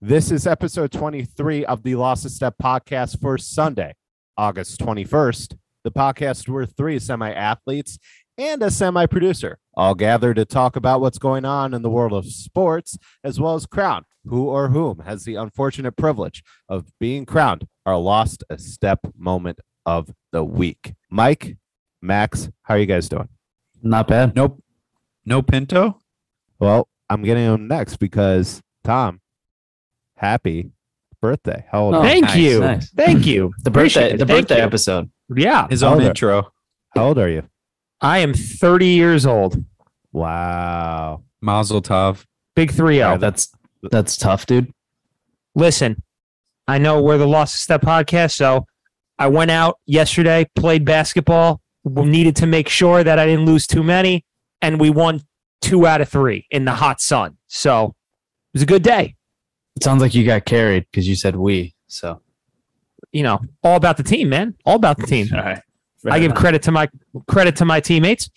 This is episode 23 of the Lost a Step podcast for Sunday, August 21st. The podcast where three semi athletes and a semi producer all gather to talk about what's going on in the world of sports, as well as crown who or whom has the unfortunate privilege of being crowned our Lost a Step moment of the week. Mike, Max, how are you guys doing? Not bad. Nope. No Pinto? Well, I'm getting him next because Tom, happy birthday. How old Oh, are you? Thank nice, you. nice. Thank you. The birthday, the Thank birthday you. episode. Yeah. His How own old are- intro. How old are you? I am 30 years old. Wow. Mazel tov. Big 3 0. That's that's tough, dude. Listen, I know we're the Lost Step podcast, so I went out yesterday, played basketball, needed to make sure that I didn't lose too many, and we won two out of three in the hot sun. So it was a good day. It sounds like you got carried because you said we. So You know, all about the team, man. All about the team. all right. I give credit to my credit to my teammates.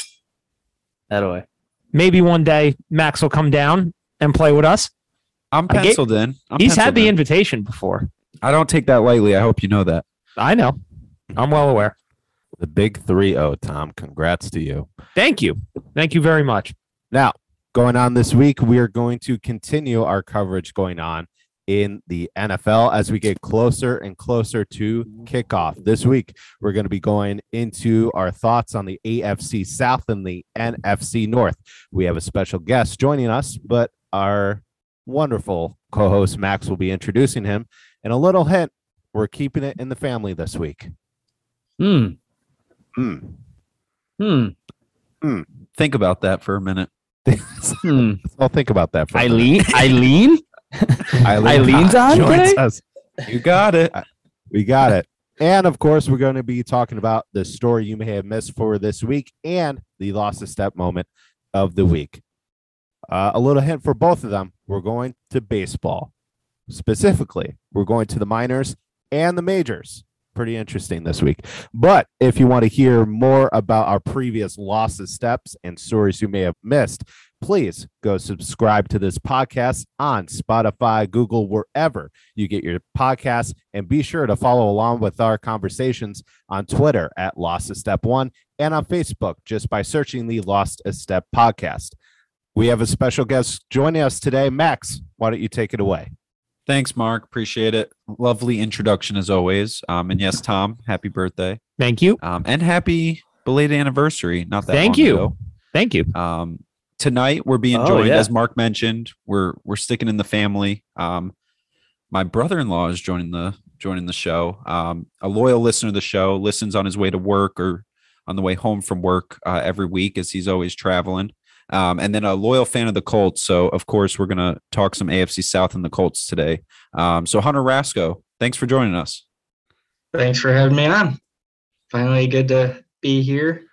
that away. Maybe one day Max will come down and play with us. I'm I get- penciled in. I'm He's had the in. invitation before. I don't take that lightly. I hope you know that. I know. I'm well aware. The big 3 0, Tom. Congrats to you. Thank you. Thank you very much. Now, going on this week, we are going to continue our coverage going on in the NFL as we get closer and closer to kickoff. This week, we're going to be going into our thoughts on the AFC South and the NFC North. We have a special guest joining us, but our wonderful co host Max will be introducing him. And a little hint we're keeping it in the family this week. Hmm. Hmm. Hmm. Hmm. Think about that for a minute. Hmm. I'll think about that for a minute. Eileen. Eileen. Eileen's on today? us. You got it. We got it. And of course, we're going to be talking about the story you may have missed for this week and the lost a step moment of the week. Uh, a little hint for both of them we're going to baseball. Specifically, we're going to the minors and the majors. Pretty interesting this week. But if you want to hear more about our previous losses steps and stories you may have missed, please go subscribe to this podcast on Spotify, Google, wherever you get your podcasts, and be sure to follow along with our conversations on Twitter at Lost a Step One and on Facebook just by searching the Lost a Step podcast. We have a special guest joining us today. Max, why don't you take it away? Thanks, Mark. Appreciate it. Lovely introduction as always. Um, and yes, Tom, happy birthday. Thank you. Um, and happy belated anniversary. Not that Thank long you. ago. Thank you. Um, tonight we're being Oh, joined, yeah. as Mark mentioned. We're we're sticking in the family. Um, my brother-in-law is joining the joining the show. Um, a loyal listener of the show listens on his way to work or on the way home from work uh, every week, as he's always traveling. Um, and then a loyal fan of the Colts. So of course we're gonna talk some AFC South and the Colts today. Um, so Hunter Rasco, thanks for joining us. Thanks for having me on. Finally, good to be here.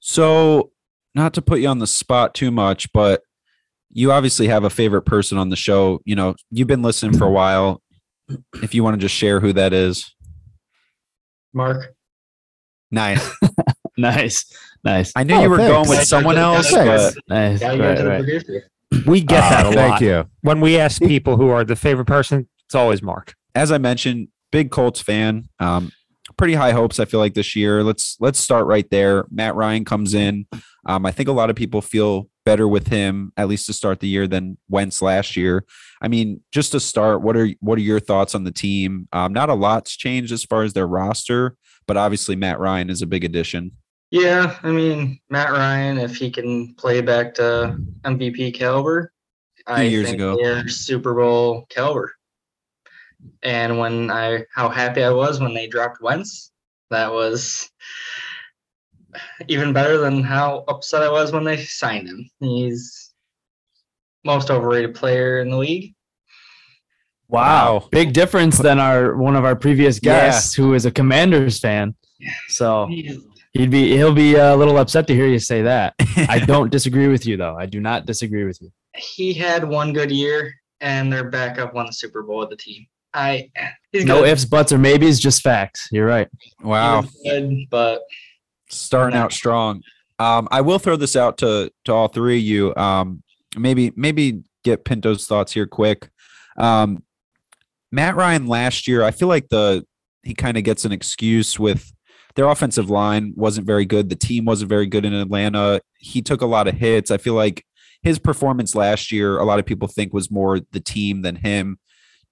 So, not to put you on the spot too much, but you obviously have a favorite person on the show. You know, you've been listening for a while. If you want to just share who that is. Mark, Nice. Nice. Nice. I knew Oh, you were thanks. going with someone else, Thanks. but Nice. Right, went to the right. We get that a Thank lot. you. When we ask people who are the favorite person, it's always Mark. as I mentioned, big Colts fan. Um, pretty high hopes. I feel like this year. Let's let's start right there. Matt Ryan comes in. Um, I think a lot of people feel better with him at least to start the year than Wentz last year. I mean, just to start, what are what are your thoughts on the team? Um, not a lot's changed as far as their roster, but obviously Matt Ryan is a big addition. Yeah, I mean Matt Ryan, if he can play back to MVP caliber, I years think ago. they're Super Bowl caliber. And when I, how happy I was when they dropped Wentz, that was even better than how upset I was when they signed him. He's most overrated player in the league. Wow. Wow. Big difference than our one of our previous Yeah. guests who is a Commanders fan. So He's, he'd be he'll be a little upset to hear you say that. I don't disagree with you though. I do not disagree with you. he had one good year, and their backup won the Super Bowl with the team. I he's No ifs, buts, or maybes, just facts. You're right. Wow. good, but starting out strong. Um, I will throw this out to to all three of you. Um, maybe maybe get Pinto's thoughts here quick. Um, Matt Ryan last year, I feel like the he kind of gets an excuse with their offensive line wasn't very good. The team wasn't very good in Atlanta. He took a lot of hits. I feel like his performance last year, a lot of people think was more the team than him.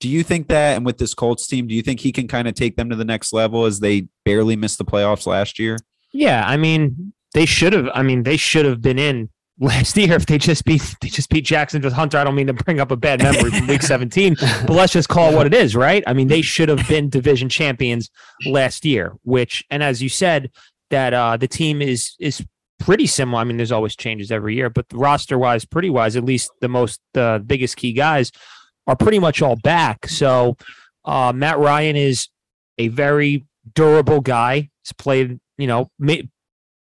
Do you think that, and with this Colts team, do you think he can kind of take them to the next level as they barely missed the playoffs last year? Yeah, I mean, they should have. I mean, they should have been in last year if they just beat they just beat Jacksonville Hunter. I don't mean to bring up a bad memory from Week 17, but let's just call it what it is, right? I mean, they should have been division champions last year. Which, and as you said, that uh, the team is is pretty similar. I mean, there's always changes every year, but roster wise, pretty wise, at least the most the uh, biggest key guys are pretty much all back. So uh, Matt Ryan is a very durable guy. He's played, you know, ma-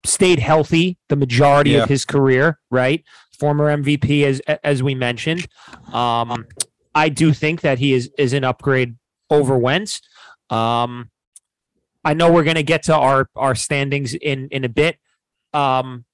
stayed healthy the majority Yeah. of his career. Right, former MVP as as we mentioned. Um, I do think that he is is an upgrade over Wentz. Um, I know we're going to get to our our standings in in a bit, um,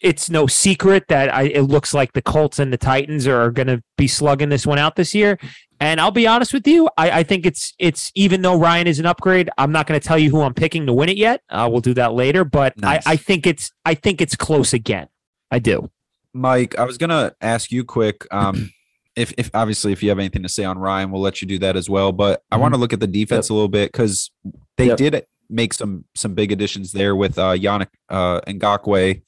it's no secret that I, it looks like the Colts and the Titans are going to be slugging this one out this year. And I'll be honest with you, I, I think it's it's even though Ryan is an upgrade, I'm not going to tell you who I'm picking to win it yet. Uh, we'll do that later, but Nice. I, I think it's I think it's close again. I do. Mike, I was gonna ask you quick. Um, if if obviously if you have anything to say on Ryan, we'll let you do that as well. But I want to look at the defense a little bit because they Yep. did make some some big additions there with uh Yannick uh Ngakoue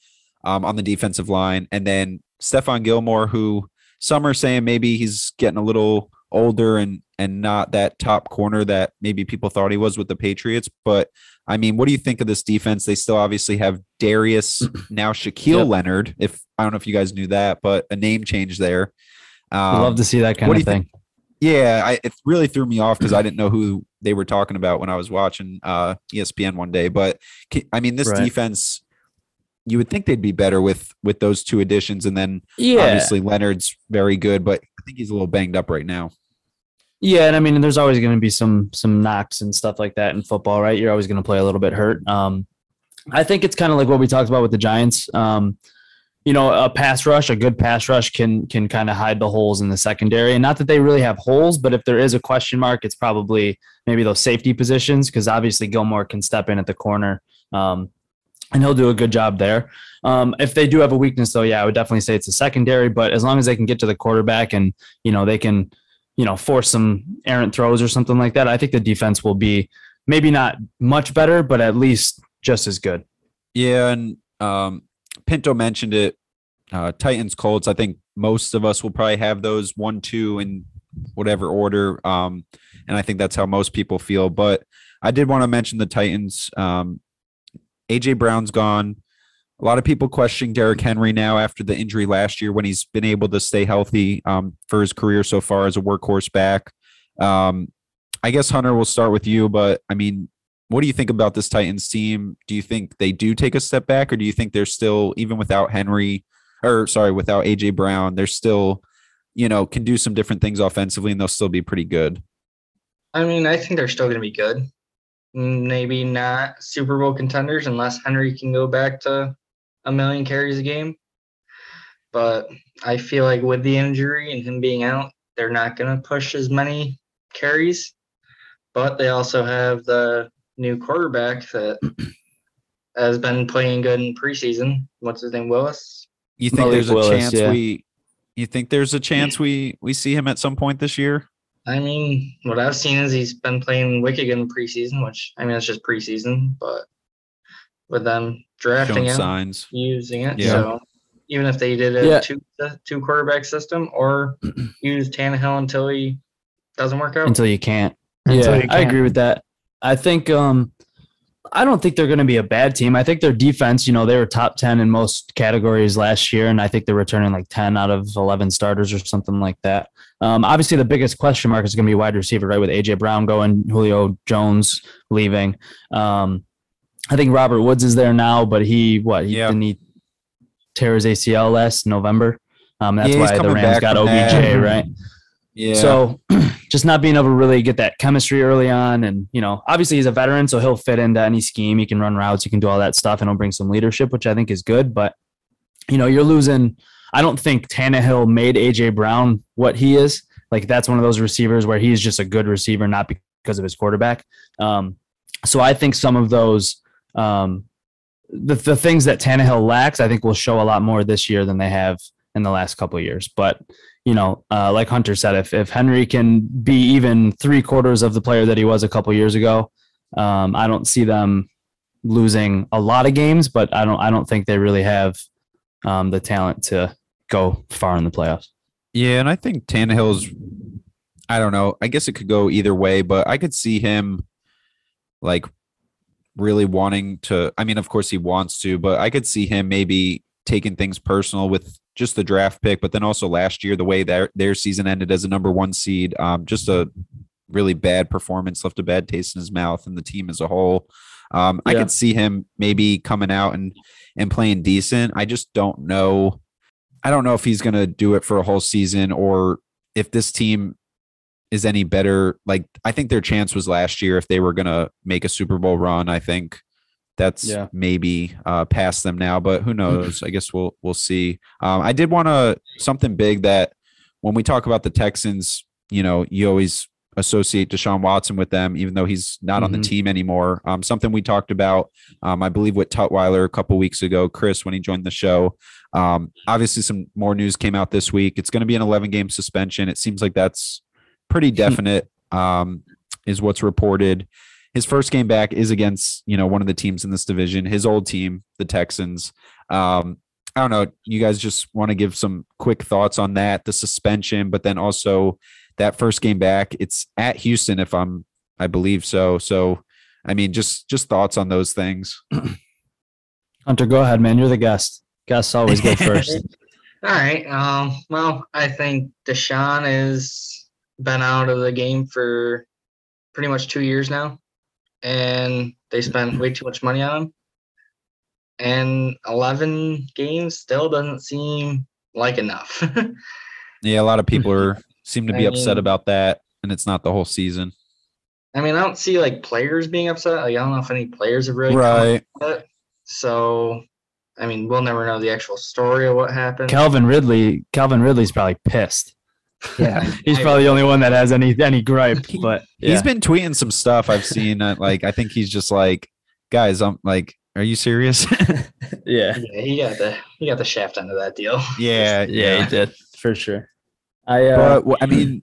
um on the defensive line, and then Stephon Gilmore, who some are saying maybe he's getting a little older and and not that top corner that maybe people thought he was with the Patriots. But I mean, what do you think of this defense? They still obviously have Darius now Shaquille Yep. Leonard. If I don't know if you guys knew that, but a name change there. I Um, love to see that kind what of thing. think? yeah, I, it really threw me off because I didn't know who they were talking about when I was watching uh, ESPN one day. But I mean, this Right. defense, you would think they'd be better with with those two additions, and then Yeah, obviously Leonard's very good, but I think he's a little banged up right now. Yeah, and I mean, there's always going to be some some knocks and stuff like that in football, right? You're always going to play a little bit hurt. Um, I think it's kind of like what we talked about with the Giants. Um, you know, a pass rush, a good pass rush can can kind of hide the holes in the secondary, and not that they really have holes, but if there is a question mark, it's probably maybe those safety positions because obviously Gilmore can step in at the corner. Um, and he'll do a good job there. Um, if they do have a weakness, though, yeah, I would definitely say it's a secondary. But as long as they can get to the quarterback and you know they can you know, force some errant throws or something like that, I think the defense will be maybe not much better, but at least just as good. Yeah, and um, Pinto mentioned it. Uh, Titans, Colts. I think most of us will probably have those one, two in whatever order. Um, and I think that's how most people feel. But I did want to mention the Titans. Um, AJ Brown's gone. A lot of people questioning Derrick Henry now after the injury last year when he's been able to stay healthy um, for his career so far as a workhorse back. Um, I guess Hunter will start with you, but I mean, what do you think about this Titans team? Do you think they do take a step back, or do you think they're still, even without Henry, or sorry, without AJ Brown, they're still, you know, can do some different things offensively and they'll still be pretty good? I mean, I think they're still going to be good. Maybe not Super Bowl contenders unless Henry can go back to a million carries a game. But I feel like with the injury and him being out, they're not going to push as many carries. But they also have the new quarterback that has been playing good in preseason. What's his name? Willis. You think Malik there's a Willis, chance yeah. we? You think there's a chance we we see him at some point this year? I mean, what I've seen is he's been playing wicked in preseason, which I mean it's just preseason, but with them drafting Showing him, signs. using it, Yeah. so even if they did a Yeah. two two quarterback system or use Tannehill until he doesn't work out, Until you can't. Yeah, you I can't. agree with that. I think um I don't think they're going to be a bad team. I think their defense, you know, they were top 10 in most categories last year, and I think they're returning like 10 out of 11 starters or something like that. Um, obviously, the biggest question mark is going to be wide receiver, right? With AJ Brown going, Julio Jones leaving. Um, I think Robert Woods is there now, but he, what, he Yeah. didn't he tear his ACL last November? Um, that's Yeah, why the Rams got OBJ, that. right? Yeah. So just not being able to really get that chemistry early on. And, you know, obviously he's a veteran, so he'll fit into any scheme. He can run routes, he can do all that stuff, and he'll bring some leadership, which I think is good. But, you know, you're losing. I don't think Tannehill made AJ Brown what he is. Like that's one of those receivers where he's just a good receiver, not because of his quarterback. Um, so I think some of those um, the the things that Tannehill lacks, I think will show a lot more this year than they have in the last couple years. But you know, uh, like Hunter said, if if Henry can be even three quarters of the player that he was a couple years ago, um, I don't see them losing a lot of games, but I don't I don't think they really have um, the talent to go far in the playoffs. Yeah, and I think Tannehill's. I don't know. I guess it could go either way, but I could see him like really wanting to. I mean, of course he wants to, but I could see him maybe taking things personal with just the draft pick, but then also last year the way their their season ended as a number one seed, um, just a really bad performance left a bad taste in his mouth and the team as a whole. Um, I could see him maybe coming out and and playing decent. I just don't know. I don't know if he's going to do it for a whole season or if this team is any better. Like I think their chance was last year if they were going to make a Super Bowl run. I think that's Yeah. maybe uh, past them now, but who knows? I guess we'll we'll see. Um, I did want to something big that when we talk about the Texans, you know, you always associate Deshaun Watson with them, even though he's not on the Mhm. team anymore. Um, something we talked about, um, I believe, with Tutwiler a couple weeks ago, Chris, when he joined the show. Um, obviously, some more news came out this week. It's going to be an 11 game suspension. It seems like that's pretty definite, um, is what's reported. His first game back is against, you know, one of the teams in this division, his old team, the Texans. Um, I don't know. You guys just want to give some quick thoughts on that, the suspension, but then also that first game back. It's at Houston, if I'm, I believe so. So, I mean, just just thoughts on those things. Hunter, go ahead, man. You're the guest. Guests always go first. All right. Um, well, I think Deshaun has been out of the game for pretty much two years now, and they spent way too much money on him. And 11 games still doesn't seem like enough. Yeah, a lot of people are seem to be I upset mean- about that, and it's not the whole season. I mean, I don't see like players being upset. Like, I don't know if any players have really come up. So, I mean, we'll never know the actual story of what happened. Calvin Ridley. Calvin Ridley's probably pissed. Yeah. He's probably the only one that has any any gripe. But yeah. He's been tweeting some stuff I've seen. uh, like, I think he's just like, guys, I'm like, are you serious? yeah, yeah, he got the he got the shaft under that deal. yeah, yeah, he did for sure. I uh, But wh- I mean,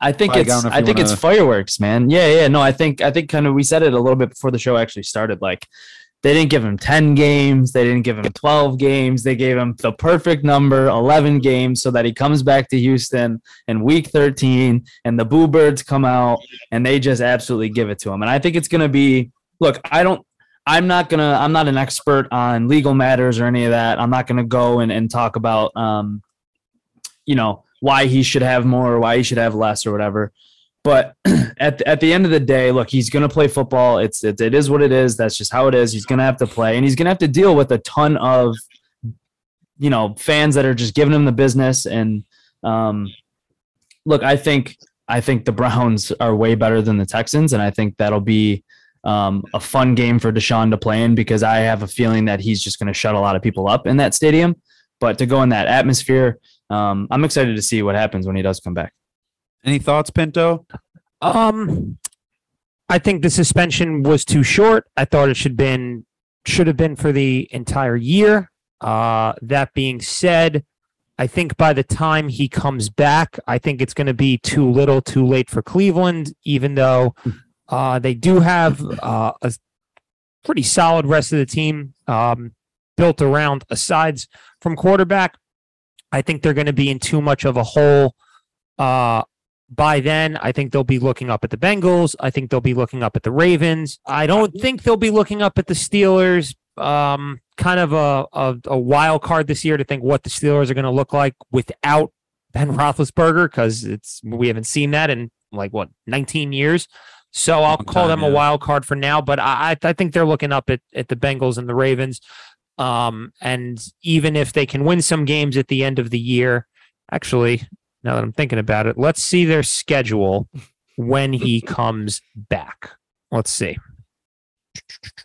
I think Like, I it's don't know if I think it's wanna- fireworks, man. Yeah, yeah. No, I think I think kind of we said it a little bit before the show actually started. Like they didn't give him 10 games, they didn't give him 12 games, they gave him the perfect number, 11 games, so that he comes back to Houston in week 13 and the Boo Birds come out and they just absolutely give it to him. And I think it's gonna be look, I don't I'm not gonna I'm not an expert on legal matters or any of that. I'm not gonna go and, and talk about um you know why he should have more or why he should have less or whatever. But at the, at the end of the day, look, he's going to play football. It's it, it is what it is. That's just how it is. He's going to have to play, and he's going to have to deal with a ton of you know fans that are just giving him the business. And um, look, I think I think the Browns are way better than the Texans, and I think that'll be um, a fun game for Deshaun to play in because I have a feeling that he's just going to shut a lot of people up in that stadium. But to go in that atmosphere, um, I'm excited to see what happens when he does come back. Any thoughts, Pinto? Um, I think the suspension was too short. I thought it should been should have been for the entire year. Uh, that being said, I think by the time he comes back, I think it's going to be too little, too late for Cleveland. Even though uh, they do have uh, a pretty solid rest of the team um, built around asides from quarterback. I think they're going to be in too much of a hole uh, by then, I think they'll be looking up at the Bengals. I think they'll be looking up at the Ravens. I don't think they'll be looking up at the Steelers. Um, kind of a, a, a wild card this year to think what the Steelers are going to look like without Ben Roethlisberger because it's we haven't seen that in like what 19 years. So I'll Long call time, them a wild card for now. But I I I think they're looking up at, at the Bengals and the Ravens. Um, and even if they can win some games at the end of the year, actually, now that I'm thinking about it, let's see their schedule when he comes back. Let's see.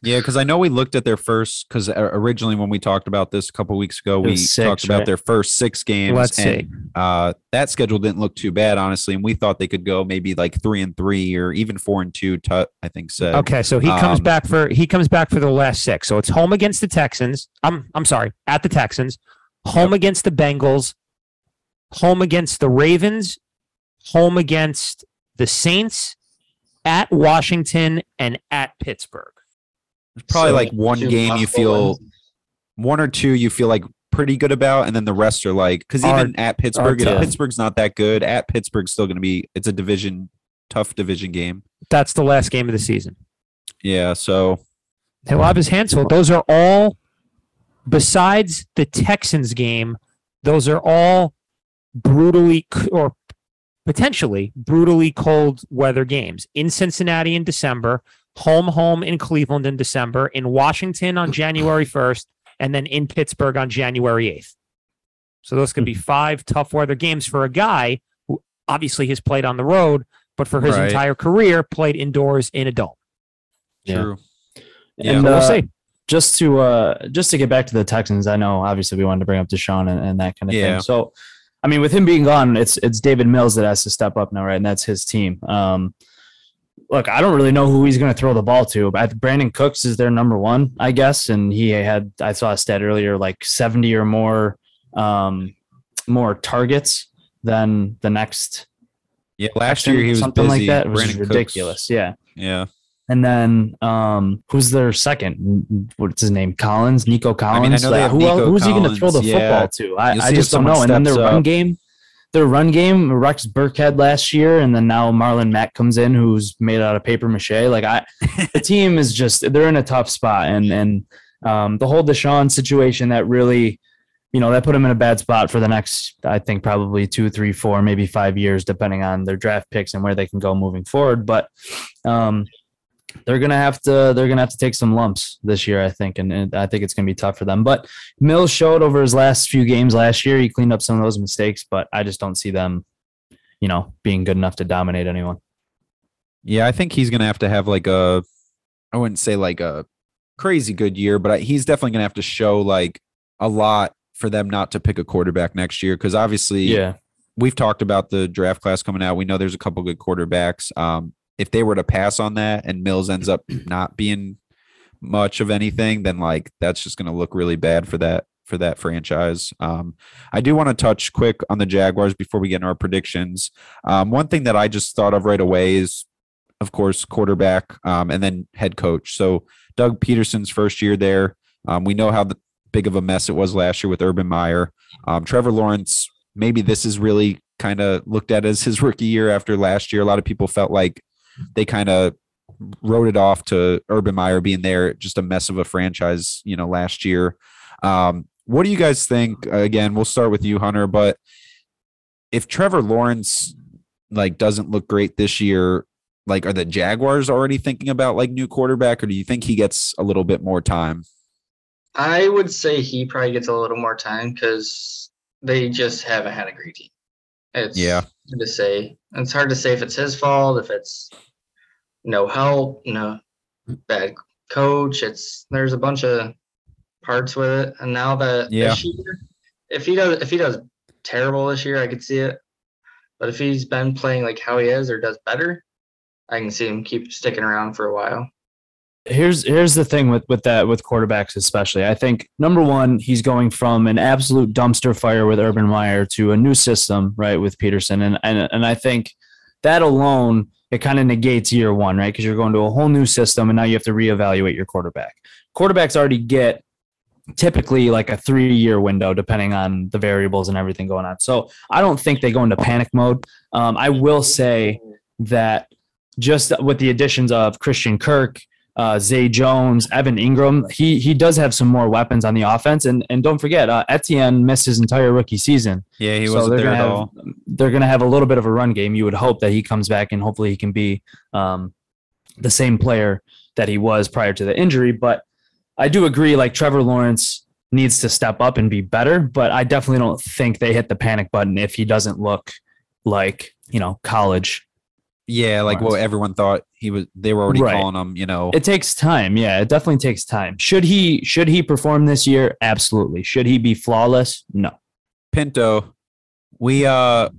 Yeah, because I know we looked at their first. Because originally, when we talked about this a couple weeks ago, we six, talked about right? their first six games. Let's and, see. Uh, that schedule didn't look too bad, honestly, and we thought they could go maybe like three and three or even four and two. Tut, I think so. Okay, so he comes Um, back for he comes back for the last six. So it's home against the Texans. I'm I'm sorry, at the Texans, home against the Bengals, home against the Ravens, home against the Saints, at Washington, and at Pittsburgh. There's probably So, like one game you feel, wins. one or two you feel like pretty good about, and then the rest are like because Are- even at Pittsburgh, if tough. Pittsburgh's not that good. At Pittsburgh's still going to be. It's a division, tough division game. That's the last game of the season. Yeah, so He'll have his hands full. Those are all, besides the Texans game, those are all brutally or potentially brutally cold weather games in Cincinnati in December, home home in Cleveland in December, in Washington on January 1st, and then in Pittsburgh on January 8th. So those could be five tough weather games for a guy who obviously has played on the road, but for his Right. entire career played indoors in a dome. Yeah. true. Yeah. And So we'll uh, see. just to uh just to get back to the Texans, I know obviously we wanted to bring up Deshaun and, and that kind of Yeah. thing. So I mean, with him being gone, it's it's Davis Mills that has to step up now, right? And that's his team. Um look, I don't really know who he's going to throw the ball to. But Brandin Cooks is their number one, I guess, and he had I saw a stat earlier like seventy or more um more targets than the next Yeah, last year he was something busy. like that. It was Brandin just Cooks- ridiculous. Yeah. Yeah, And then um, who's their second? What's his name? Collins, Nico Collins. know they have who else, Nico who's he going to throw the Collins, yeah. football to? I, I just don't know. And then their steps run game, their run game, Rex Burkhead last year, and then now Marlon Mack comes in, who's made out of paper mache. Like I, the team is just they're in a tough spot, and and um, the whole Deshaun situation that really. You know, that put them in a bad spot for the next, I think, probably two, three, four, maybe five years, depending on their draft picks and where they can go moving forward. But um, they're gonna have to they're gonna have to take some lumps this year, I think, and, and I think it's gonna be tough for them. But Mills showed over his last few games last year, he cleaned up some of those mistakes, but I just don't see them, you know, being good enough to dominate anyone. yeah. I think he's gonna have to have like a, I wouldn't say like a crazy good year, but I, he's definitely gonna have to show like a lot for them not to pick a quarterback next year because obviously yeah, we've talked about the draft class coming out. We know there's a couple good quarterbacks. Um, if they were to pass on that and Mills ends up not being much of anything, then like that's just going to look really bad for that for that franchise. Um, I do want to touch quick on the Jaguars before we get into our predictions. Um, one thing that I just thought of right away is, of course, quarterback um, and then head coach. So Doug Pederson's first year there. Um, we know how the, big of a mess it was last year with Urban Meyer. Um, Trevor Lawrence, maybe this is really kind of looked at as his rookie year after last year. A lot of people felt like they kind of wrote it off to Urban Meyer being there, just a mess of a franchise, you know, last year. Um, what do you guys think? Again, we'll start with you, Hunter. But if Trevor Lawrence like doesn't look great this year, like are the Jaguars already thinking about like new quarterback, or do you think he gets a little bit more time? I would say he probably gets a little more time because they just haven't had a great team. It's Yeah. hard to say. It's hard to say if it's his fault, if it's no help, no bad coach. It's there's a bunch of parts with it. And now that Yeah. this year, if he does if he does terrible this year, I could see it. But if he's been playing like how he is or does better, I can see him keep sticking around for a while. here's here's the thing with with that with quarterbacks especially. I think number one, he's going from an absolute dumpster fire with Urban Meyer to a new system, right, with Pederson, and and and I think that alone it kind of negates year one, right, because you're going to a whole new system, and now you have to reevaluate your quarterback. Quarterbacks already get typically like a three year window depending on the variables and everything going on. So I don't think they go into panic mode. Um, I will say that just with the additions of Christian Kirk, uh, Zay Jones, Evan Engram, he he does have some more weapons on the offense, and and don't forget, uh, Etienne missed his entire rookie season. Yeah, he So wasn't they're there gonna at have, all. They're going to have a little bit of a run game. You would hope that he comes back and hopefully he can be um, the same player that he was prior to the injury. But I do agree, like Trevor Lawrence needs to step up and be better. But I definitely don't think they hit the panic button if he doesn't look like you know college Yeah, like what everyone thought he was. They were already Right. calling him. You know, It takes time. Yeah, it definitely takes time. Should he should he perform this year? Absolutely. Should he be flawless? No. Pinto. We uh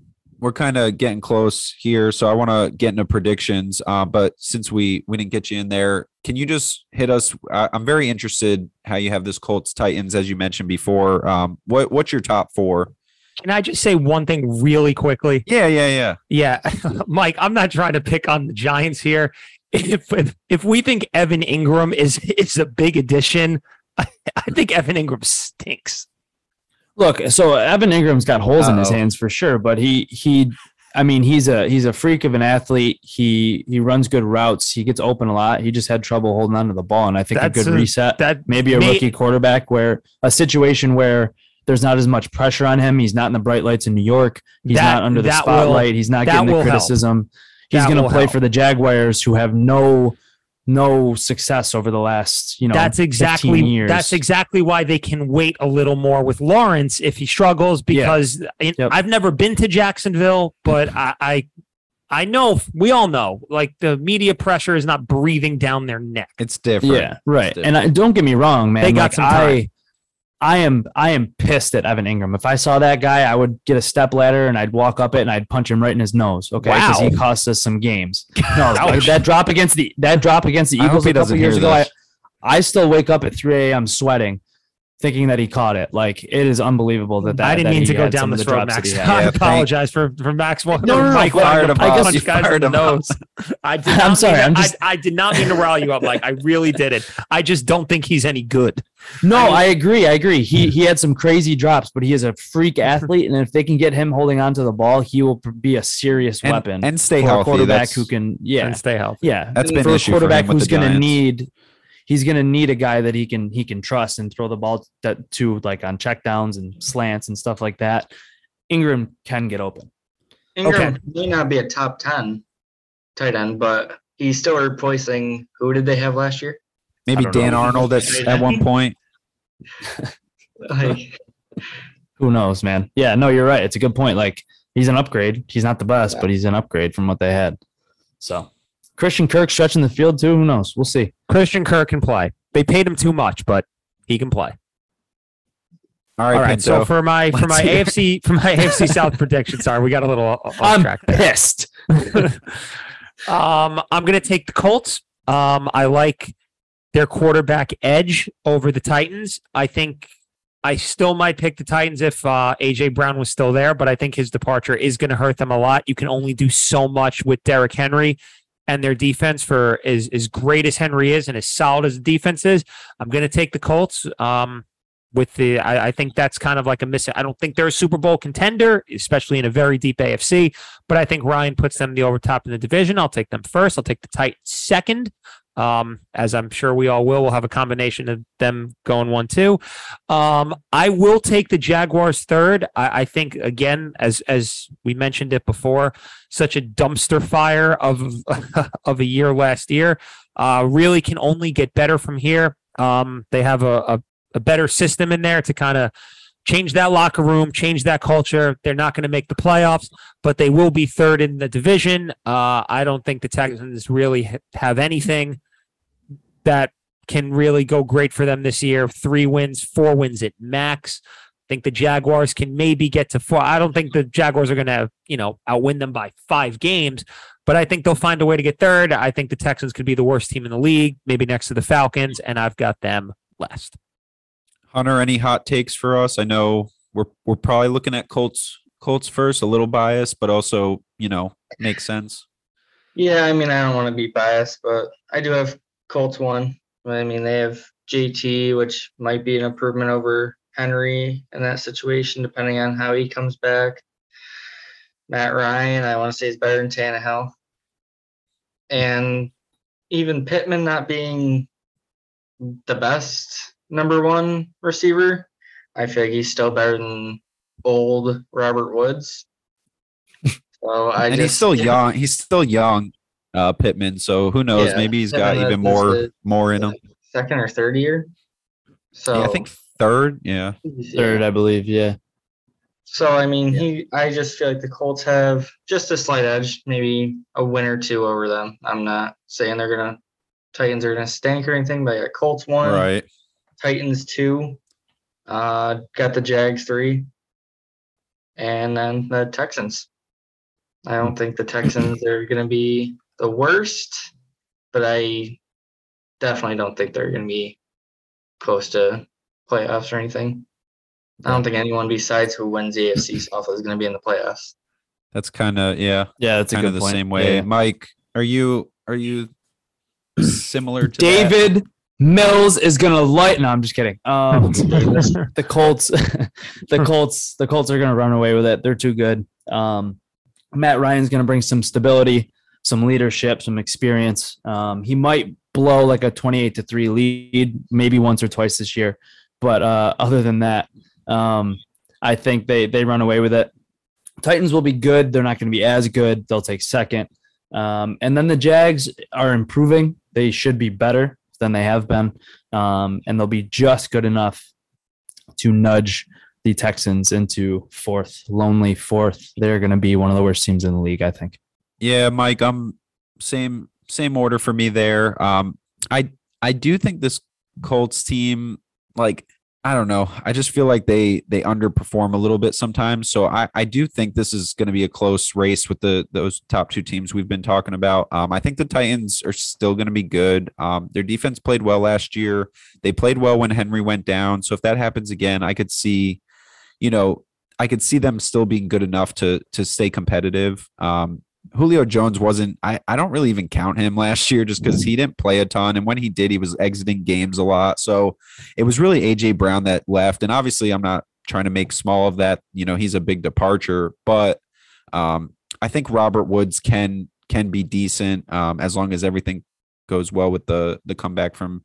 we're kind of getting close here, so I want to get into predictions. Uh, but since we we didn't get you in there, can you just hit us? I I'm very interested how you have this Colts Titans as you mentioned before. Um, what what's your top four? Can I just say one thing really quickly? Yeah, yeah, yeah. Yeah, Mike, I'm not trying to pick on the Giants here. If if, if we think Evan Engram is is a big addition, I, I think Evan Engram stinks. Look, so Evan Engram's got holes in his hands for sure, but he he I mean, he's a he's a freak of an athlete. He he runs good routes. He gets open a lot. He just had trouble holding onto the ball, and I think That's a good a- reset. That maybe a may- rookie quarterback where a situation where there's not as much pressure on him. He's not in the bright lights in New York. He's That- not under the that will- spotlight. He's not getting the will help. criticism. He's going to play help. for the Jaguars, who have no no success over the last you know that's exactly years. that's exactly why they can wait a little more with Lawrence if he struggles because it- Yep. I've never been to Jacksonville, but I, I I know we all know like the media pressure is not breathing down their neck. It's different. Yeah, right. It's And I, don't get me wrong, man. They got like, some time. I, I am, I am pissed at Evan Engram. If I saw that guy, I would get a step ladder and I'd walk up it and I'd punch him right in his nose. Okay, because Wow. he cost us some games. No, like, that drop against the that drop against the Eagles a couple years ago. I. I still wake up at 3 a.m. sweating, thinking that he caught it. Like it is unbelievable that that. I didn't that mean to go down this the road, drops Max. he I had. Yeah, thank- apologize for for Max. No, no, no, Mike fired wanted him to up. You guys fired the him nose. I did. I'm sorry, I'm just- I, I did not mean to rile you up. Like I really didn't. I just don't think he's any good. No, I mean- I agree. I agree. He hmm. he had some crazy drops, but he is a freak athlete, and if they can get him holding onto the ball, he will be a serious And, weapon and stay for a healthy. quarterback That's, who can. Yeah, and stay healthy. yeah. that's been for an a issue for quarterback him with who's going to need. He's going to need a guy that he can he can trust and throw the ball that to like on checkdowns and slants and stuff like that. Engram can get open. Engram may not be a top ten tight end, but he's still replacing who did they have last year? maybe Dan know. Arnold at, at one point. Like Who knows, man? Yeah, no, you're right. It's a good point. Like he's an upgrade. He's not the best, but he's an upgrade from what they had. So Christian Kirk stretching the field too. Who knows? We'll see. Christian Kirk can play. They paid him too much, but he can play. All right, All right. So for my for Let's my hear AFC for my AFC South prediction, sorry, we got a little off I'm track there. pissed. um, I'm gonna take the Colts. Um, I like their quarterback edge over the Titans. I think I still might pick the Titans if uh, AJ Brown was still there, but I think his departure is going to hurt them a lot. You can only do so much with Derrick Henry and their defense for as as great as Henry is and as solid as the defense is. I'm going to take the Colts. Um, with the, I, I think that's kind of like a miss. I don't think they're a Super Bowl contender, especially in a very deep AFC. But I think Ryan puts them the over top in the division. I'll take them first. I'll take the Titans second. Um, as I'm sure we all will. We'll have a combination of them going one two. Um, I will take the Jaguars third. I, I think again, as as we mentioned it before, such a dumpster fire of of a year last year. Uh, really can only get better from here. Um, they have a, a, a better system in there to kind of change that locker room, change that culture. They're not going to make the playoffs, but they will be third in the division. Uh, I don't think the Texans really ha- have anything that can really go great for them this year. Three wins, four wins at max. I think the Jaguars can maybe get to four. I don't think the Jaguars are going to, you know, outwin them by five games, but I think they'll find a way to get third. I think the Texans could be the worst team in the league, maybe next to the Falcons, and I've got them last. Hunter, any hot takes for us? I know we're we're probably looking at Colts Colts first, a little biased, but also you know makes sense. Yeah, I mean, I don't want to be biased, but I do have Colts one. I mean, they have JT, which might be an improvement over Henry in that situation, depending on how he comes back. Matt Ryan, I want to say is better than Tannehill. And even Pittman not being the best number one receiver, I feel like he's still better than old Robert Woods. So I and just, he's still young. He's still young, uh, Pittman. So who knows? Yeah, Maybe he's got even more the- more in him. second or third year. So Yeah, I think third. Yeah. Third, I believe. Yeah. So I mean, he. I just feel like the Colts have just a slight edge, maybe a win or two over them. I'm not saying they're gonna Titans are gonna stank or anything, but I got Colts one, Right. Titans two, uh, got the Jags three, and then the Texans. I don't think the Texans are gonna be the worst, but I definitely don't think they're gonna be close to playoffs or anything. I don't think anyone besides who wins the AFC South is going to be in the playoffs. That's kind of yeah, Yeah, that's kind of the point. same way. yeah. Mike, are you are you similar to that? Davis Mills is gonna light. No, I'm just kidding. Um, the Colts, the Colts, the Colts are gonna run away with it. They're too good. Um, Matt Ryan's gonna bring some stability, some leadership, some experience. Um, he might blow like a 28 to three lead, maybe once or twice this year, but uh, other than that, um, I think they they run away with it. Titans will be good. They're not going to be as good. They'll take second. Um, and then the Jags are improving. They should be better than they have been. Um, and they'll be just good enough to nudge the Texans into fourth, lonely fourth. They're going to be one of the worst teams in the league, I think. Yeah, Mike, I'm same same order for me there. Um, I I do think this Colts team, like I don't know, I just feel like they they underperform a little bit sometimes. So I I do think this is going to be a close race with the those top two teams we've been talking about. Um, I think the Titans are still going to be good. Um, their defense played well last year. They played well when Henry went down. So if that happens again, I could see, you know, I could see them still being good enough to to stay competitive. Um, Julio Jones wasn't. I, I don't really even count him last year just because he didn't play a ton, and when he did, he was exiting games a lot. So it was really AJ Brown that left, and obviously, I'm not trying to make small of that. You know, he's a big departure, but um, I think Robert Woods can can be decent um, as long as everything goes well with the the comeback from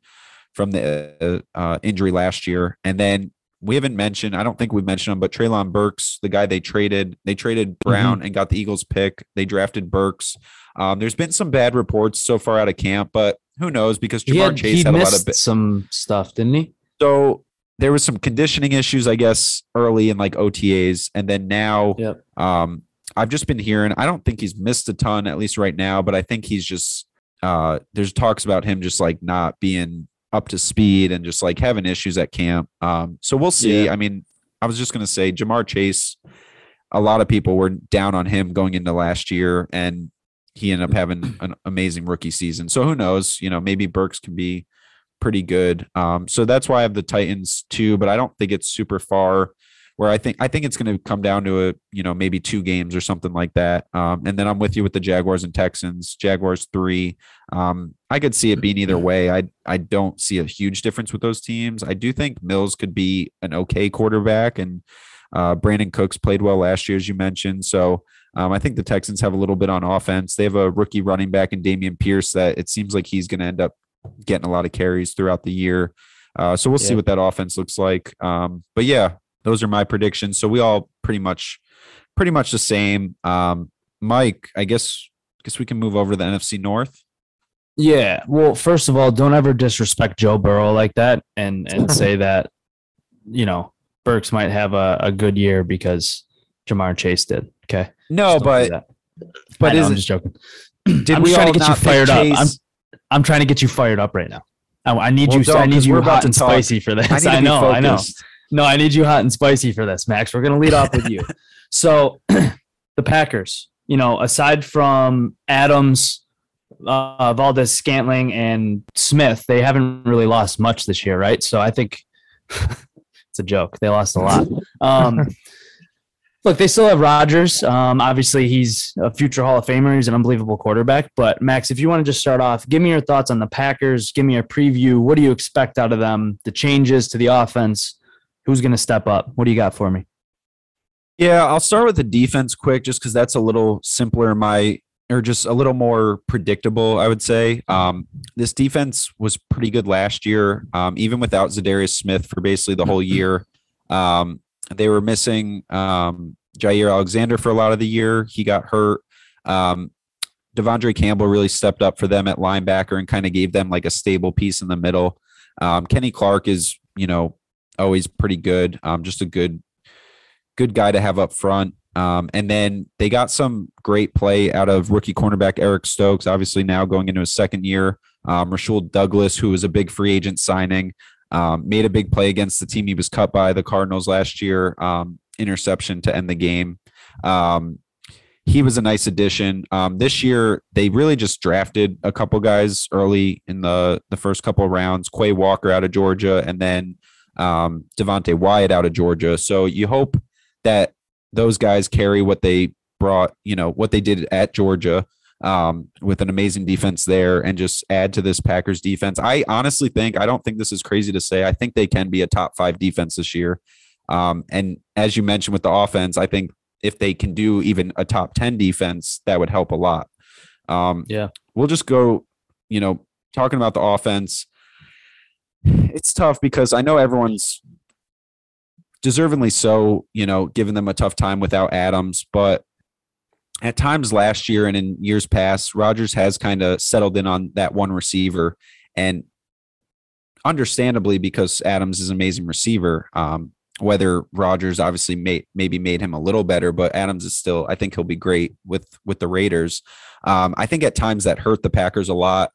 from the uh, uh, injury last year, and then we haven't mentioned, I don't think we've mentioned him, but Treylon Burks, the guy they traded, they traded Brown and got the Eagles pick. They drafted Burks. Um, there's been some bad reports so far out of camp, but who knows? Because Ja'Marr had, Chase had a lot of. some stuff, didn't he? so there was some conditioning issues, I guess, early in like OTAs, and then now, Yep. um, I've just been hearing. I don't think he's missed a ton, at least right now, but I think he's just. Uh, there's talks about him just like not being up to speed and just like having issues at camp. Um, so we'll see. Yeah. I mean, I was just gonna say Ja'Marr Chase. A lot of people were down on him going into last year, and he ended up having an amazing rookie season. So who knows? You know, maybe Burks can be pretty good. Um, so that's why I have the Titans too, but I don't think it's super far. Where I think I think it's going to come down to a you know maybe two games or something like that. Um, and then I'm with you with the Jaguars and Texans. Jaguars three. Um, I could see it being either way. I I don't see a huge difference with those teams. I do think Mills could be an okay quarterback, and uh, Brandin Cooks played well last year, as you mentioned. So um, I think the Texans have a little bit on offense. They have a rookie running back in Dameon Pierce that it seems like he's going to end up getting a lot of carries throughout the year. Uh, so we'll see what that offense looks like. Um, but yeah, those are my predictions. So we all pretty much, pretty much the same. Um, Mike, I guess, guess we can move over to the NFC North. Yeah. Well, first of all, don't ever disrespect Joe Burrow like that and and say that, you know, Burks might have a, a good year because Ja'Marr Chase did. Okay. No, but but I know, I'm just joking. did I'm we trying all to get you fired up. I'm, I'm trying to get you fired up right now. I, I need Well, you. I need you we're about hot to and talk. spicy for this. I need I, know. I know. No, I need you hot and spicy for this, Max. We're gonna lead off with you. So, the Packers. You know, aside from Adams, uh, Valdes, Scantling, and Smith, they haven't really lost much this year, right? So I think it's a joke. They lost a lot. Um, look, they still have Rodgers. Um, obviously, he's a future Hall of Famer. He's an unbelievable quarterback. But Max, if you want to just start off, give me your thoughts on the Packers. Give me a preview. What do you expect out of them? The changes to the offense. Who's going to step up? What do you got for me? Yeah, I'll start with the defense quick, just because that's a little simpler. in My or just a little more predictable, I would say. Um, this defense was pretty good last year, um, even without Za'Darius Smith for basically the whole year. Um, they were missing um, Jaire Alexander for a lot of the year. He got hurt. Um, De'Vondre Campbell really stepped up for them at linebacker and kind of gave them like a stable piece in the middle. Um, Kenny Clark is, you know, always pretty good. Um, just a good good guy to have up front. Um, and then they got some great play out of rookie cornerback Eric Stokes, obviously now going into his second year. Um, Rasul Douglas, who was a big free agent signing, um, made a big play against the team he was cut by, the Cardinals last year, um, interception to end the game. Um, he was a nice addition. Um, this year, they really just drafted a couple guys early in the the first couple rounds. Quay Walker out of Georgia, and then um, Devonte Wyatt out of Georgia. So you hope that those guys carry what they brought, you know, what they did at Georgia um, with an amazing defense there, and just add to this Packers defense. I honestly think I don't think this is crazy to say. I think they can be a top five defense this year. Um, and as you mentioned with the offense, I think if they can do even a top 10 defense, that would help a lot. Um, Yeah. We'll just go, you know, talking about the offense. It's tough because I know everyone's deservingly so, you know, giving them a tough time without Adams, but at times last year and in years past, Rodgers has kind of settled in on that one receiver and understandably because Adams is an amazing receiver. Um, whether Rodgers obviously may, maybe made him a little better, but Adams is still, I think he'll be great with with the Raiders. Um, I think at times that hurt the Packers a lot.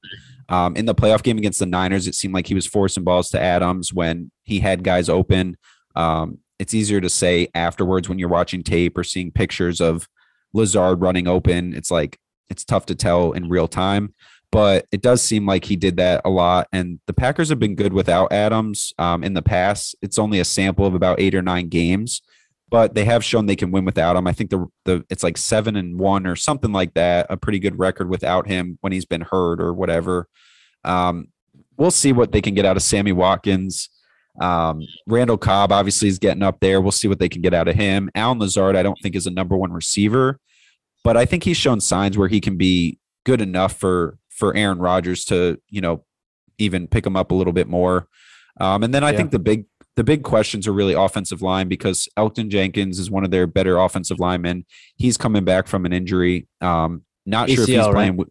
Um, in the playoff game against the Niners, it seemed like he was forcing balls to Adams when he had guys open. Um, it's easier to say afterwards when you're watching tape or seeing pictures of Lazard running open. It's like it's tough to tell in real time but it does seem like he did that a lot. And the Packers have been good without Adams um, in the past. It's only a sample of about eight or nine games, but they have shown they can win without him. I think the the it's like seven and one or something like that, a pretty good record without him when he's been hurt or whatever. Um, we'll see what they can get out of Sammy Watkins. Um, Randall Cobb obviously is getting up there. We'll see what they can get out of him. Allen Lazard, I don't think is a number one receiver, but I think he's shown signs where he can be good enough for for Aaron Rodgers to, you know, even pick him up a little bit more. Um, and then I Yeah. think the big the big questions are really offensive line because Elgton Jenkins is one of their better offensive linemen. He's coming back from an injury. Um, not sure if he's ACL, right? playing.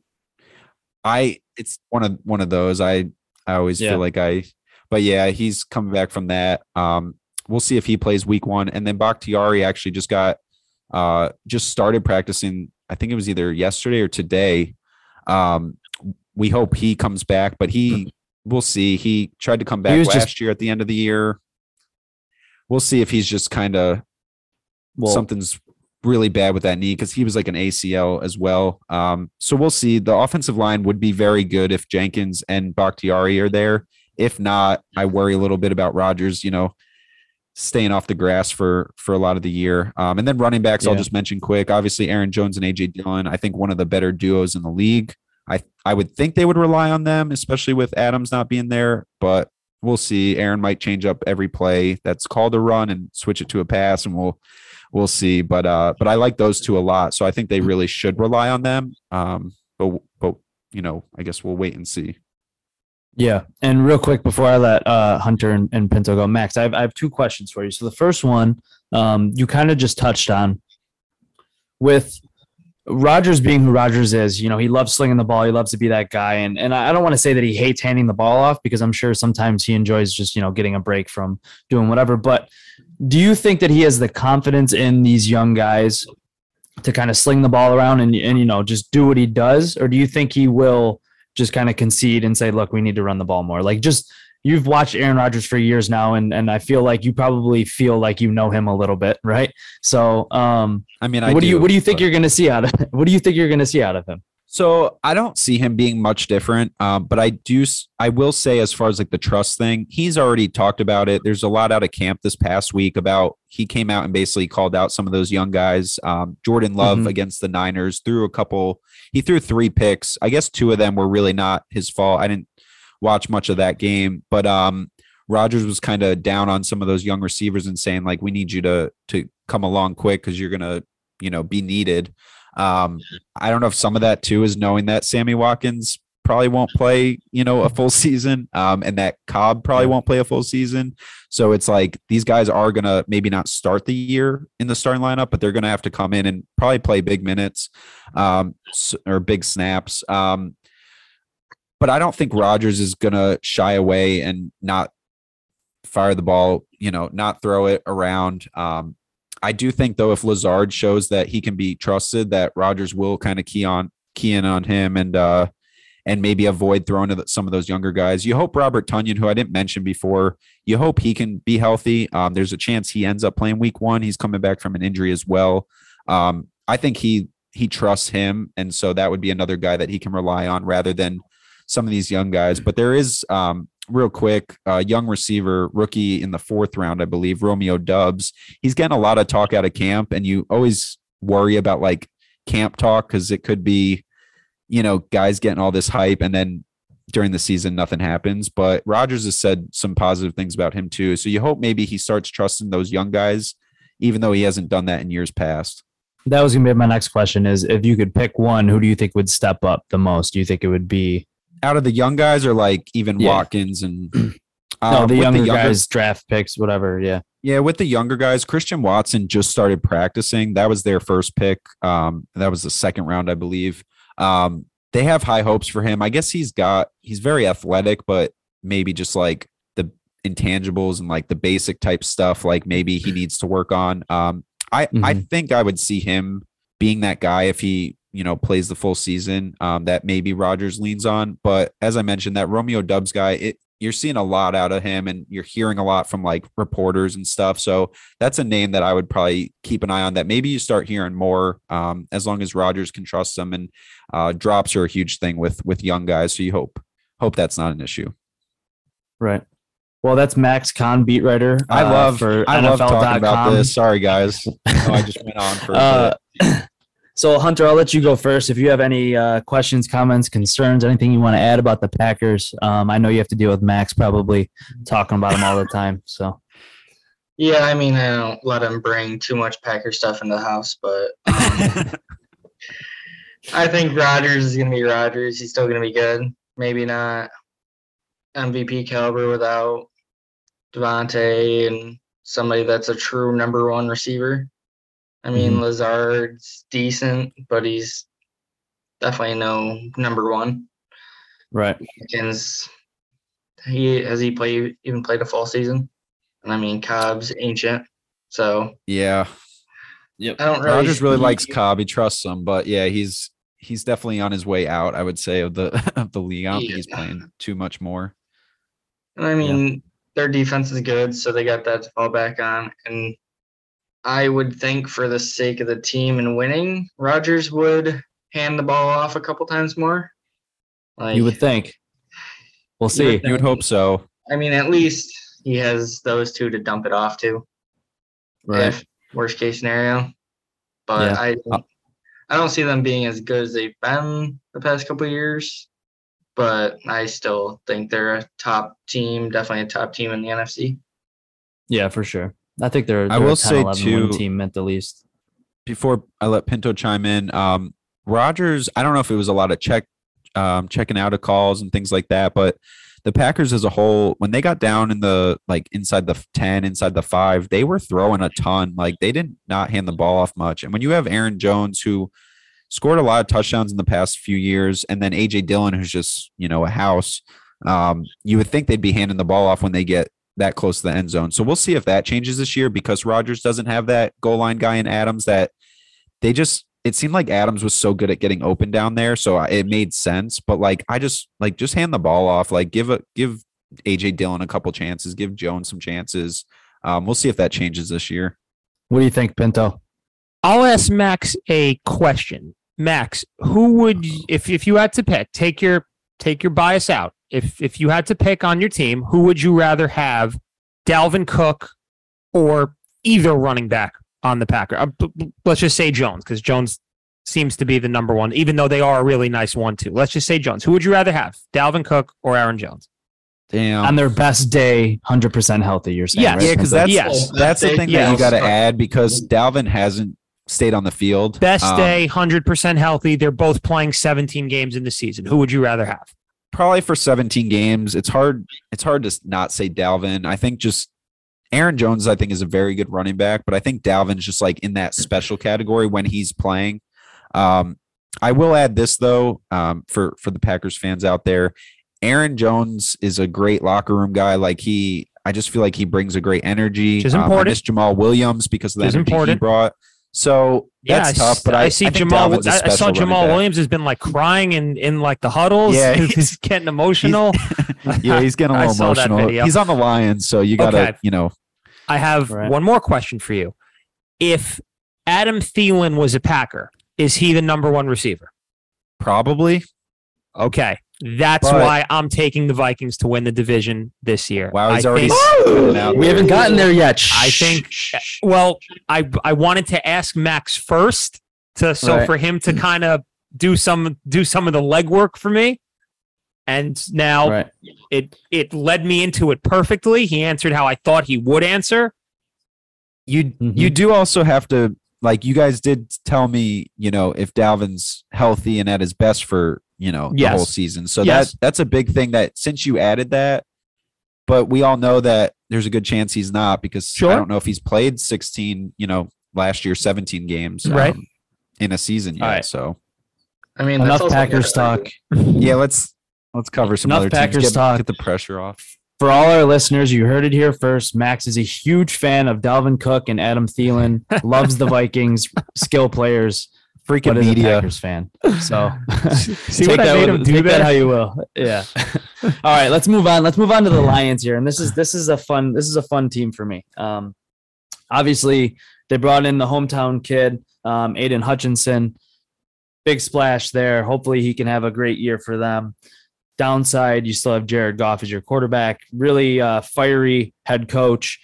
I it's one of one of those. I I always Yeah. feel like I, but yeah, he's coming back from that. Um, we'll see if he plays week one. And then Bakhtiari actually just got uh just started practicing. I think it was either yesterday or today. Um, we hope he comes back, but he we'll see. He tried to come back last just- year at the end of the year. We'll see if he's just kind of Well, something's really bad with that knee because he was like an ACL as well. Um, so we'll see. The offensive line would be very good if Jenkins and Bakhtiari are there. If not, I worry a little bit about Rodgers. You know, staying off the grass for for a lot of the year. Um, and then running backs, I'll just mention quick. Obviously, Aaron Jones and AJ Dillon. I think one of the better duos in the league. I I would think they would rely on them, especially with Adams not being there. But we'll see. Aaron might change up every play that's called a run and switch it to a pass, and we'll we'll see. But uh, but I like those two a lot, so I think they really should rely on them. Um, but but you know, I guess we'll wait and see. Yeah, and real quick before I let uh, Hunter and, and Pinto go, Max, I have, I have two questions for you. So the first one, um, you kind of just touched on with Rodgers being who Rodgers is. You know, he loves slinging the ball. He loves to be that guy, and and I don't want to say that he hates handing the ball off because I'm sure sometimes he enjoys just you know getting a break from doing whatever. But do you think that he has the confidence in these young guys to kind of sling the ball around and and you know just do what he does, or do you think he will? just kind of concede and say, look, we need to run the ball more. Like just you've watched Aaron Rodgers for years now, and and I feel like you probably feel like you know him a little bit, right? So um I mean, I what do, you what do you think but- you're gonna see out of what do you think you're gonna see out of him? So I don't see him being much different, um, but I do. I will say, as far as like the trust thing, he's already talked about it. There's a lot out of camp this past week about he came out and basically called out some of those young guys. Um, Jordan Love Mhm. against the Niners threw a couple. He threw three picks. I guess two of them were really not his fault. I didn't watch much of that game, but um, Rodgers was kind of down on some of those young receivers and saying like, we need you to to come along quick because you're gonna you know be needed. Um, I don't know if some of that too is knowing that Sammy Watkins probably won't play, you know, a full season, um, and that Cobb probably won't play a full season. So it's like these guys are gonna maybe not start the year in the starting lineup, but they're gonna have to come in and probably play big minutes, um, or big snaps. Um, but I don't think Rodgers is gonna shy away and not fire the ball, you know, not throw it around. Um, I do think though, if Lazard shows that he can be trusted, that Rodgers will kind of key on key in on him and uh and maybe avoid throwing to some of those younger guys. You hope Robert Tonyan, who I didn't mention before, you hope he can be healthy. Um, there's a chance he ends up playing week one. He's coming back from an injury as well. Um, I think he he trusts him, and so that would be another guy that he can rely on rather than some of these young guys. But there is um, real quick, uh, young receiver, rookie in the fourth round, I believe, Romeo Doubs. He's getting a lot of talk out of camp, and you always worry about like camp talk because it could be, you know, guys getting all this hype and then during the season nothing happens. But Rodgers has said some positive things about him too. So you hope maybe he starts trusting those young guys, even though he hasn't done that in years past. That was gonna be my next question. Is if you could pick one, who do you think would step up the most? Do you think it would be Out of the young guys, or like even Yeah. Watkins and no um, the with younger guys draft picks, whatever? Yeah. Yeah, with the younger guys, Christian Watson just started practicing. That was their first pick. Um, that was the second round, I believe. Um, they have high hopes for him. I guess he's got he's very athletic, but maybe just like the intangibles and like the basic type stuff, like maybe he needs to work on. Um, I I think I would see him being that guy if he you know plays the full season. Um, that maybe Rodgers leans on. But as I mentioned, that Romeo Doubs guy, it you're seeing a lot out of him and you're hearing a lot from like reporters and stuff. So that's a name that I would probably keep an eye on that maybe you start hearing more um, as long as Rodgers can trust them and uh, drops are a huge thing with with young guys. So you hope hope that's not an issue. Right. Well, that's Max Con, beat writer. I uh, love for I love talking about NFL.com. this. Sorry guys. I I just went on for a Uh, bit. so Hunter, I'll let you go first. If you have any uh, questions, comments, concerns, anything you want to add about the Packers, um, I know you have to deal with Max probably talking about them all the time. So Yeah, I mean, I don't let him bring too much Packer stuff in the house, but um, I think Rodgers is going to be Rodgers. He's still going to be good. Maybe not MVP caliber without Davante and somebody that's a true number one receiver. I mean, Mhm. Lazard's decent, but he's definitely no number one. right. Pickens, he has he played even played a full season? And I mean, Cobb's ancient, so yeah. I don't really. Rodgers really likes Cobb. He trusts him, but yeah, he's he's definitely on his way out. I would say of the of the league. I don't think he's playing too much more. And I mean, their defense is good, so they got that to fall back on. And I would think, for the sake of the team and winning, Rodgers would hand the ball off a couple times more. Like You would think. We'll You see. would You would hope so. I mean, at least he has those two to dump it off to. Right. if worst case scenario. But Yeah. I uh, don't, I don't see them being as good as they've been the past couple of years. But I still think they're a top team, definitely a top team in the NFC. Yeah, for sure. I think they're, I they're will a 10, say 11 too- team at the least. Before I let Pinto chime in, um, Rodgers. I don't know if it was a lot of check, um, checking out of calls and things like that, but the Packers as a whole, when they got down in the like inside the ten, inside the five, they were throwing a ton. Like they did not hand the ball off much. And when you have Aaron Jones who scored a lot of touchdowns in the past few years, and then AJ Dillon who's just you know a house, um, you would think they'd be handing the ball off when they get that close to the end zone. So we'll see if that changes this year because Rodgers doesn't have that goal line guy in Adams that they just it seemed like Adams was so good at getting open down there, so it made sense. But like, I just like just hand the ball off, like give a give AJ Dillon a couple chances, give Jones some chances. Um, we'll see if that changes this year. What do you think, Pinto? I'll ask Max a question. Max, who would if if you had to pick, take your take your bias out. If if you had to pick on your team, who would you rather have, Dalvin Cook or either running back on the Packer? Uh, b- b- let's just say Jones because Jones seems to be the number one, even though they are a really nice one too. Let's just say Jones. Who would you rather have, Dalvin Cook or Aaron Jones? Damn. On their best day, 100% healthy, you're saying, Yes. right? yeah, because that's Yes. that's the thing that you got to add because Dalvin hasn't stayed on the field. Best Um, day, hundred percent healthy. They're both playing seventeen games in the season. Who would you rather have? Probably for 17 games. It's hard. It's hard to not say Dalvin. I think just Aaron Jones. I think is a very good running back, but I think Dalvin's just like in that special category when he's playing. Um, I will add this though, um, for for the Packers fans out there. Aaron Jones is a great locker room guy. Like he, I just feel like he brings a great energy. Which is Um, I important. miss Jamaal Williams because of the energy he important. brought. So Yeah, that's I tough. s- But I, I see I Jamaal. Dalvin's a I, I saw Jamaal. Williams has been like crying in in like the huddles. Yeah, he's, he's- getting emotional. Yeah, he's getting a little emotional. He's on the Lions, so you gotta, Okay. you know, I have Right. one more question for you. If Adam Thielen was a Packer, is he the number one receiver? probably. Okay. That's But- why I'm taking the Vikings to win the division this year. Wow, he's I already think- We haven't gotten there yet. I think well, I I wanted to ask Max first to so Right. for him to kind of do some do some of the legwork for me. And now Right. it it led me into it perfectly. He answered how I thought he would answer. you Mhm. you do also have to like you guys did tell me you know if Dalvin's healthy and at his best for you know the whole season so Yes. that that's a big thing that since you added that but we all know that there's a good chance he's not because Sure. I don't know if he's played 16 you know last year 17 games um, Right. in a season yet All right. so I mean, Enough that's also Packers talk. yeah let's let's cover some Enough other teams Packers get, talk. get the pressure off For all our listeners, you heard it here first. Max is a huge fan of Dalvin Cook and Adam Thielen. Loves the Vikings, skill players, freaking but media Packers fan. So See take what I that made with- him do take that how you will. Yeah. All right, let's move on. Let's move on to the Lions here, and this is this is a fun this is a fun team for me. Um, obviously, they brought in the hometown kid, um, Aidan Hutchinson. Big splash there. Hopefully, he can have a great year for them. Downside, you still have Jared Goff as your quarterback. Really uh, fiery head coach.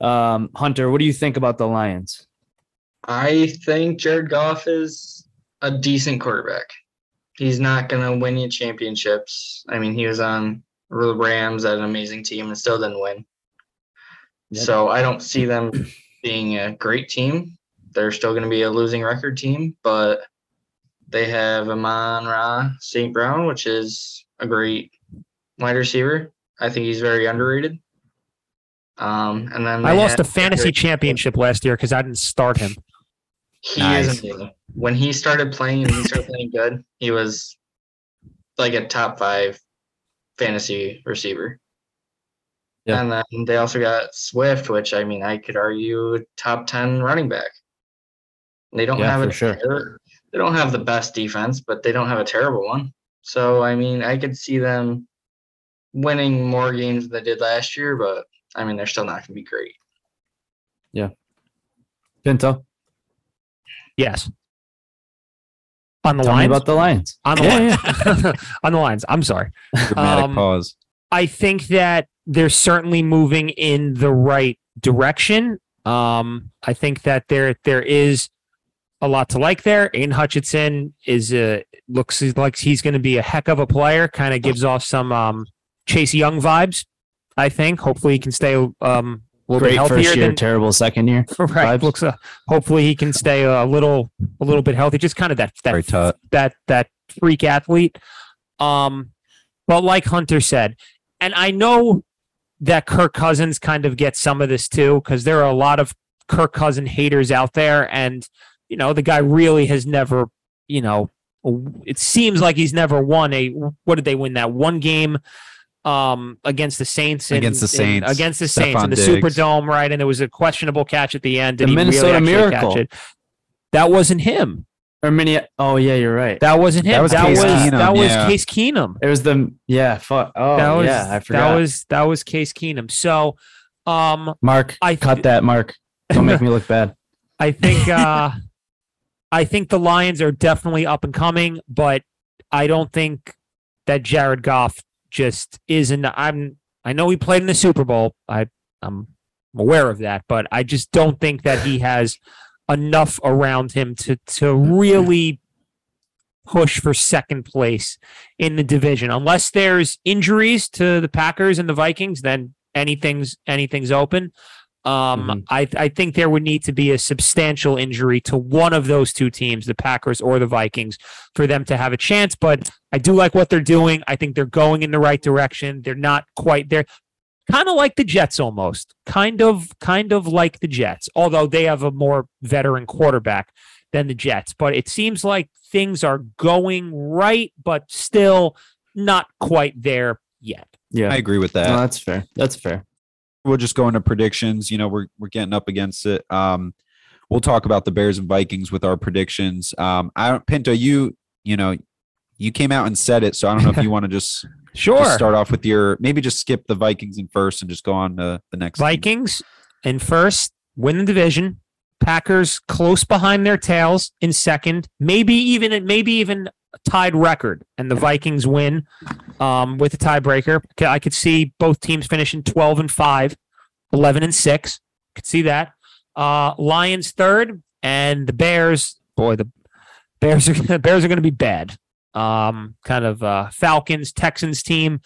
Um, Hunter, what do you think about the Lions? I think Jared Goff is a decent quarterback. He's not going to win you championships. I mean, he was on the Rams at an amazing team and still didn't win. Yep. So I don't see them being a great team. They're still going to be a losing record team, but they have Amon Ra St. Brown, which is a great wide receiver. I think he's very underrated. Um, and then I lost a fantasy championship last year because I didn't start him. He Nice. is amazing. When he started playing and he started playing good, he was like a top five fantasy receiver. Yeah. And then they also got Swift, which I mean I could argue top ten running back. They don't Yeah, have a sure. ter- they don't have the best defense, but they don't have a terrible one. So I mean I could see them winning more games than they did last year, but I mean they're still not gonna be great. Yeah. Pinto, Yes. On the tell me about the Lions. on the Yeah, lines. on the lines. I'm sorry. dramatic Um, pause I think that they're certainly moving in the right direction. Um, I think that there there is a lot to like there. Aidan Hutchinson is a looks like he's going to be a heck of a player. Kind of gives off some um, Chase Young vibes. I think. Hopefully, he can stay um, little bit Great healthier first year, than terrible second year. right. vibes. Looks. Uh, hopefully, he can stay a little a little bit healthy. Just kind of that that Very tough. that that freak athlete. Um, but like Hunter said, and I know that Kirk Cousins kind of gets some of this too, because there are a lot of Kirk Cousin haters out there, and you know the guy really has never, you know, it seems like he's never won a. What did they win that one game? Um, against the Saints, in- Against the in- Saints. against the Saints in the Diggs. Superdome, right? And there was a questionable catch at the end. Did The he really Minnesota actually Miracle. catch it? That wasn't him. Or mini. Oh yeah, you're right. That wasn't him. That was that Case was Keenum, that was yeah. Case Keenum. It was the yeah. Fuck. Oh that was yeah, I forgot. that was that was Case Keenum. So, um, Mark. I cut that, Mark. Don't make me look bad. I think uh, I think the Lions are definitely up and coming, but I don't think that Jared Goff just isn't. I'm. I know he played in the Super Bowl. I I'm aware of that, but I just don't think that he has enough around him to to really push for second place in the division. Unless there's injuries to the Packers and the Vikings, then anything's anything's open. Um, Mhm. I I think there would need to be a substantial injury to one of those two teams, the Packers or the Vikings, for them to have a chance. But I do like what they're doing. I think they're going in the right direction. They're not quite there. Kind of like the Jets almost. Kind of kind of like the Jets, although they have a more veteran quarterback than the Jets. But it seems like things are going right, but still not quite there yet. Yeah. I agree with that. No, that's fair. That's fair. We'll just go into predictions. You know, we're we're getting up against it. Um, we'll talk about the Bears and Vikings with our predictions. Um, I don't, Pinto, you you know, you came out and said it, so I don't know if you want to just, Sure. just start off with your maybe just skip the Vikings in first and just go on to the next. team. Vikings in first, win the division. Packers close behind their tails in second, maybe even maybe even a tied record, and the Vikings win um, with a tiebreaker. I could see both teams finishing 12 and 5, 11 and 6. Could see that. Uh, Lions third, and the Bears. Boy, the Bears are the Bears are going to be bad. Um, kind of uh, Falcons Texans team.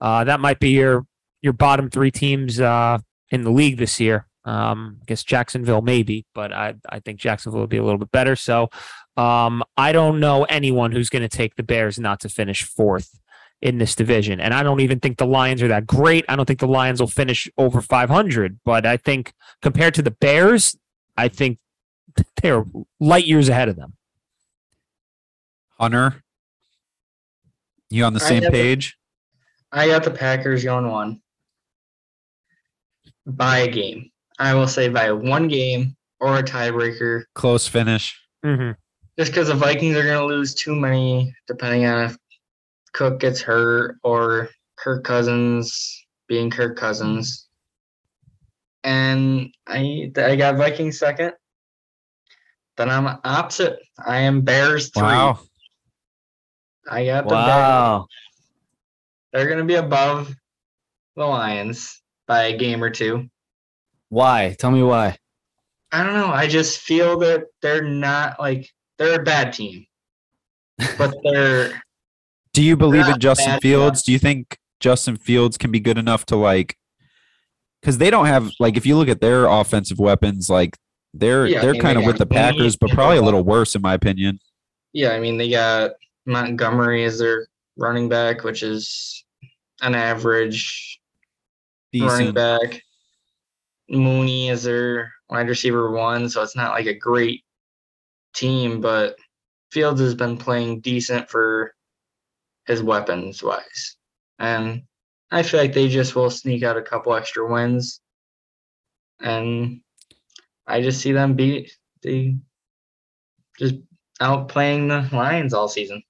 Uh, that might be your your bottom three teams uh, in the league this year. Um, I guess Jacksonville maybe, but I I think Jacksonville will be a little bit better. So um, I don't know anyone who's going to take the Bears not to finish fourth in this division, and I don't even think the Lions are that great. I don't think the Lions will finish over 500, but I think compared to the Bears, I think they're light years ahead of them. Hunter, you on the same have a- page? I got the Packers going one by a game. I will say by one game or a tiebreaker, Close finish. Mm-hmm. just because the Vikings are going to lose too many, depending on if Cook gets hurt or Kirk Cousins being Kirk Cousins. And I I got Vikings second. Then I'm opposite. I am Bears three. Wow. I got the Bears. Wow. They're going to be above the Lions by a game or two. Why? Tell me why. I don't know. I just feel that they're not like they're a bad team, but they're Do you believe in Justin Fields? Do you think Justin Fields can be good enough to like? Because they don't have like if you look at their offensive weapons, like they're Yeah, they're mean, kind of with the Packers, but probably a little worse in my opinion. yeah. I mean, they got Montgomery as their running back, which is an average running back. Mooney is their wide receiver one, so it's not like a great team, but Fields has been playing decent for his weapons wise. And I feel like they just will sneak out a couple extra wins. And I just see them beat the just outplaying the Lions all season.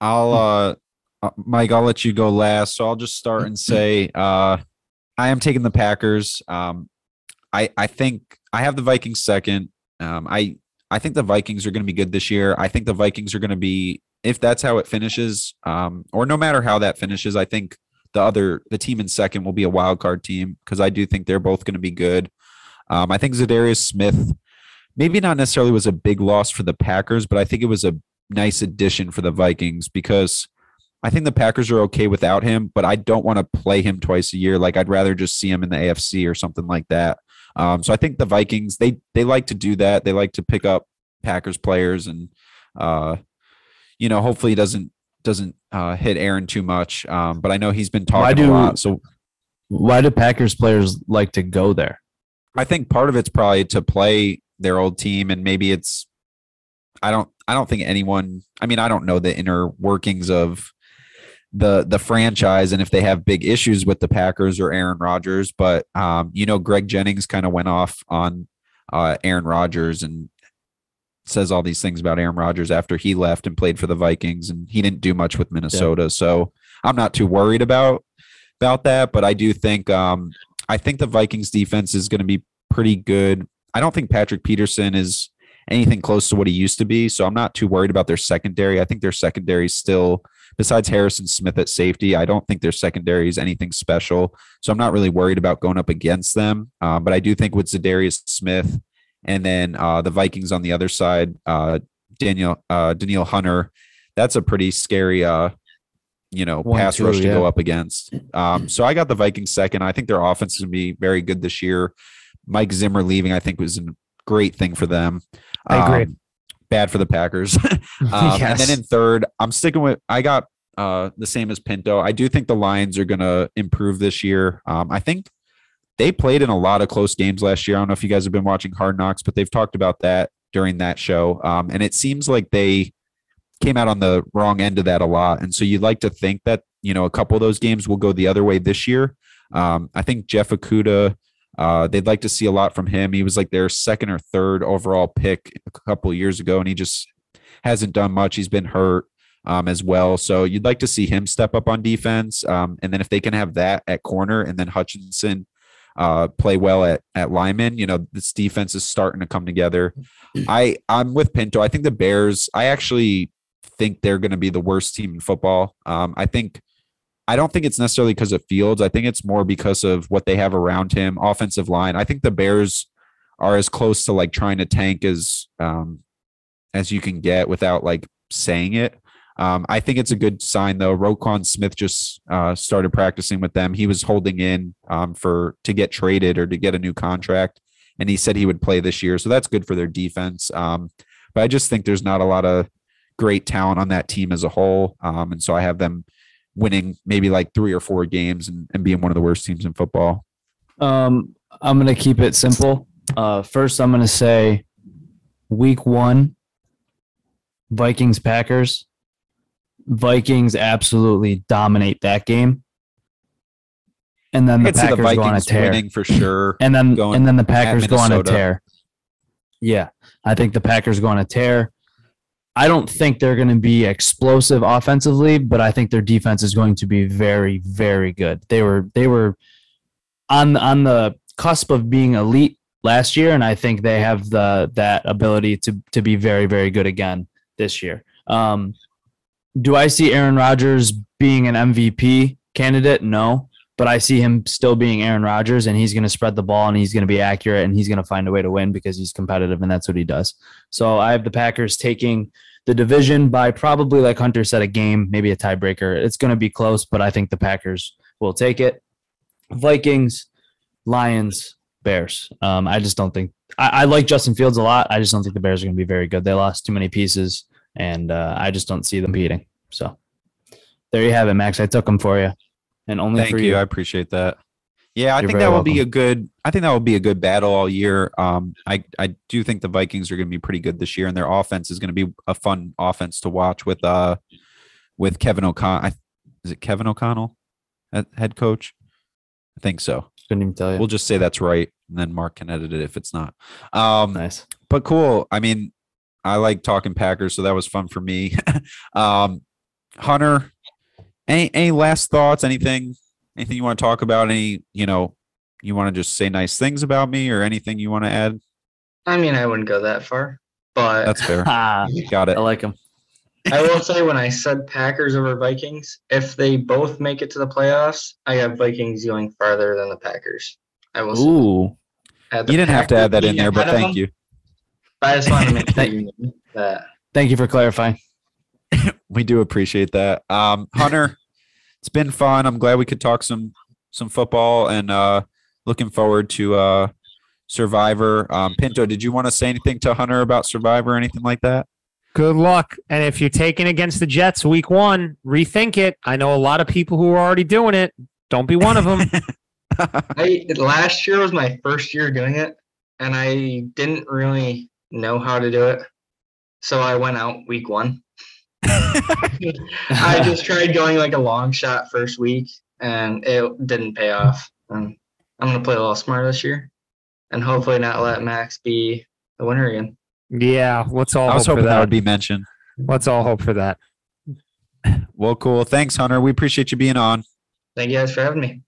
I'll uh, uh, Mike, I'll let you go last. So I'll just start and say uh, I am taking the Packers. Um, I I think I have the Vikings second. Um, I I think the Vikings are going to be good this year. I think the Vikings are going to be if that's how it finishes, um, or no matter how that finishes. I think the other the team in second will be a wild card team because I do think they're both going to be good. Um, I think Za'Darius Smith maybe not necessarily was a big loss for the Packers, but I think it was a nice addition for the Vikings because I think the Packers are okay without him, but I don't want to play him twice a year. Like I'd rather just see him in the AFC or something like that. Um, so I think the Vikings they they like to do that. They like to pick up Packers players and uh, you know hopefully he doesn't doesn't uh, hit Aaron too much. Um, but I know he's been Why talking do- a lot. So Why do Packers players like to go there? I think part of it's probably to play their old team, and maybe it's I don't I don't think anyone. I mean, I don't know the inner workings of the the franchise and if they have big issues with the Packers or Aaron Rodgers, but um, you know, Greg Jennings kind of went off on uh, Aaron Rodgers and says all these things about Aaron Rodgers after he left and played for the Vikings, and he didn't do much with Minnesota. So I'm not too worried about about that, but I do think um, I think the Vikings defense is going to be pretty good. I don't think Patrick Peterson is anything close to what he used to be, so I'm not too worried about their secondary. I think their secondary is still, besides Harrison Smith at safety, I don't think their secondary is anything special. So I'm not really worried about going up against them. Um, but I do think with Za'Darius Smith and then uh, the Vikings on the other side, uh, Daniel uh, Danielle Hunter, that's a pretty scary. Uh, you know, One, pass two, rush to go up against. Um, so I got the Vikings second. I think their offense is going to be very good this year. Mike Zimmer leaving, I think, was a great thing for them. I agree. Um, bad for the Packers. Um, And then in third, I'm sticking with. I got uh, the same as Pinto. I do think the Lions are going to improve this year. Um, I think they played in a lot of close games last year. I don't know if you guys have been watching Hard Knocks, but they've talked about that during that show. Um, and it seems like they came out on the wrong end of that a lot. And so you'd like to think that you know a couple of those games will go the other way this year. Um, I think Jeff Okudah, uh, they'd like to see a lot from him. He was like their second or third overall pick a couple years ago, and he just hasn't done much. He's been hurt um, as well. So you'd like to see him step up on defense. Um, and then if they can have that at corner and then Hutchinson uh, play well at, at lineman, you know, this defense is starting to come together. I, I'm with Pinto. I think the Bears, I actually think they're going to be the worst team in football. Um, I think I don't think it's necessarily because of Fields. I think it's more because of what they have around him, offensive line. I think the Bears are as close to like trying to tank as um, as you can get without like saying it. Um, I think it's a good sign though. Roquan Smith just uh, started practicing with them. He was holding in um, for to get traded or to get a new contract, and he said he would play this year. So that's good for their defense. Um, but I just think there's not a lot of great talent on that team as a whole, um, and so I have them winning maybe like three or four games and, and being one of the worst teams in football. Um, I'm gonna keep it simple. Uh, first, I'm gonna say week one, Vikings Packers. Vikings absolutely dominate that game, and then the see the Packers go on a tear. winning for sure. and then going and then the Packers go on a tear. Yeah, I think the Packers go on a tear. I don't think they're going to be explosive offensively, but I think their defense is going to be very, very good. They were they were on on the cusp of being elite last year, and I think they have the that ability to to be very, very good again this year. Um, do I see Aaron Rodgers being an MVP candidate? No, but I see him still being Aaron Rodgers, and he's going to spread the ball and he's going to be accurate and he's going to find a way to win because he's competitive and that's what he does. So I have the Packers taking the division by probably, like Hunter said, a game, maybe a tiebreaker. It's going to be close, but I think the Packers will take it. Vikings, Lions, Bears. Um, I just don't think I, I like Justin Fields a lot. I just don't think the Bears are going to be very good. They lost too many pieces, and uh, I just don't see them beating. So there you have it, Max. I took them for you, and only Thank for you. you. I appreciate that. Yeah, I You're think that will be a good. I think that will be a good battle all year. Um, I I do think the Vikings are going to be pretty good this year, and their offense is going to be a fun offense to watch with uh with Kevin O'Connell. Is it Kevin O'Connell, at head coach? I think so. Couldn't even tell you. We'll just say that's right, and then Mark can edit it if it's not. Um, nice. but cool. I mean, I like talking Packers, so that was fun for me. um, Hunter, any any last thoughts? Anything? Anything you want to talk about? Any you know, you want to just say nice things about me, or anything you want to add? I mean, I wouldn't go that far, but That's fair. Ah, Got it. I like him. I will say when I said Packers over Vikings, if they both make it to the playoffs, I have Vikings going farther than the Packers. I will. Ooh, Had You didn't have to add that in there, but thank them, you. but I just wanted to make sure Thank- you that. thank you for clarifying. We do appreciate that. Um, Hunter, it's been fun. I'm glad we could talk some some football, and uh, looking forward to uh, Survivor. Um, Pinto, did you want to say anything to Hunter about Survivor or anything like that? Good luck. And if you're taking against the Jets week one, rethink it. I know a lot of people who are already doing it. Don't be one of them. I last year was my first year doing it, and I didn't really know how to do it, so I went out week one. I just tried going like a long shot first week, and it didn't pay off. And I'm gonna play a little smarter this year, and hopefully not let Max be the winner again. yeah, let's all I was hope for hoping that that. would be mentioned. let's all hope for that. Well, cool. Thanks, Hunter. We appreciate you being on. Thank you guys for having me.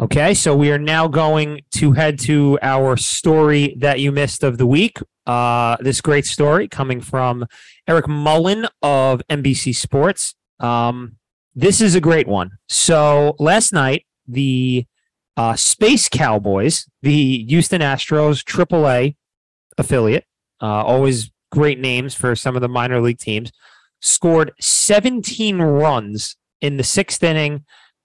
Okay, so we are now going to head to our story that you missed of the week. Uh, this great story coming from Eric Mullen of NBC Sports. Um, this is a great one. So last night, the uh, Space Cowboys, the Houston Astros AAA affiliate, uh, always great names for some of the minor league teams, scored 17 runs in the sixth inning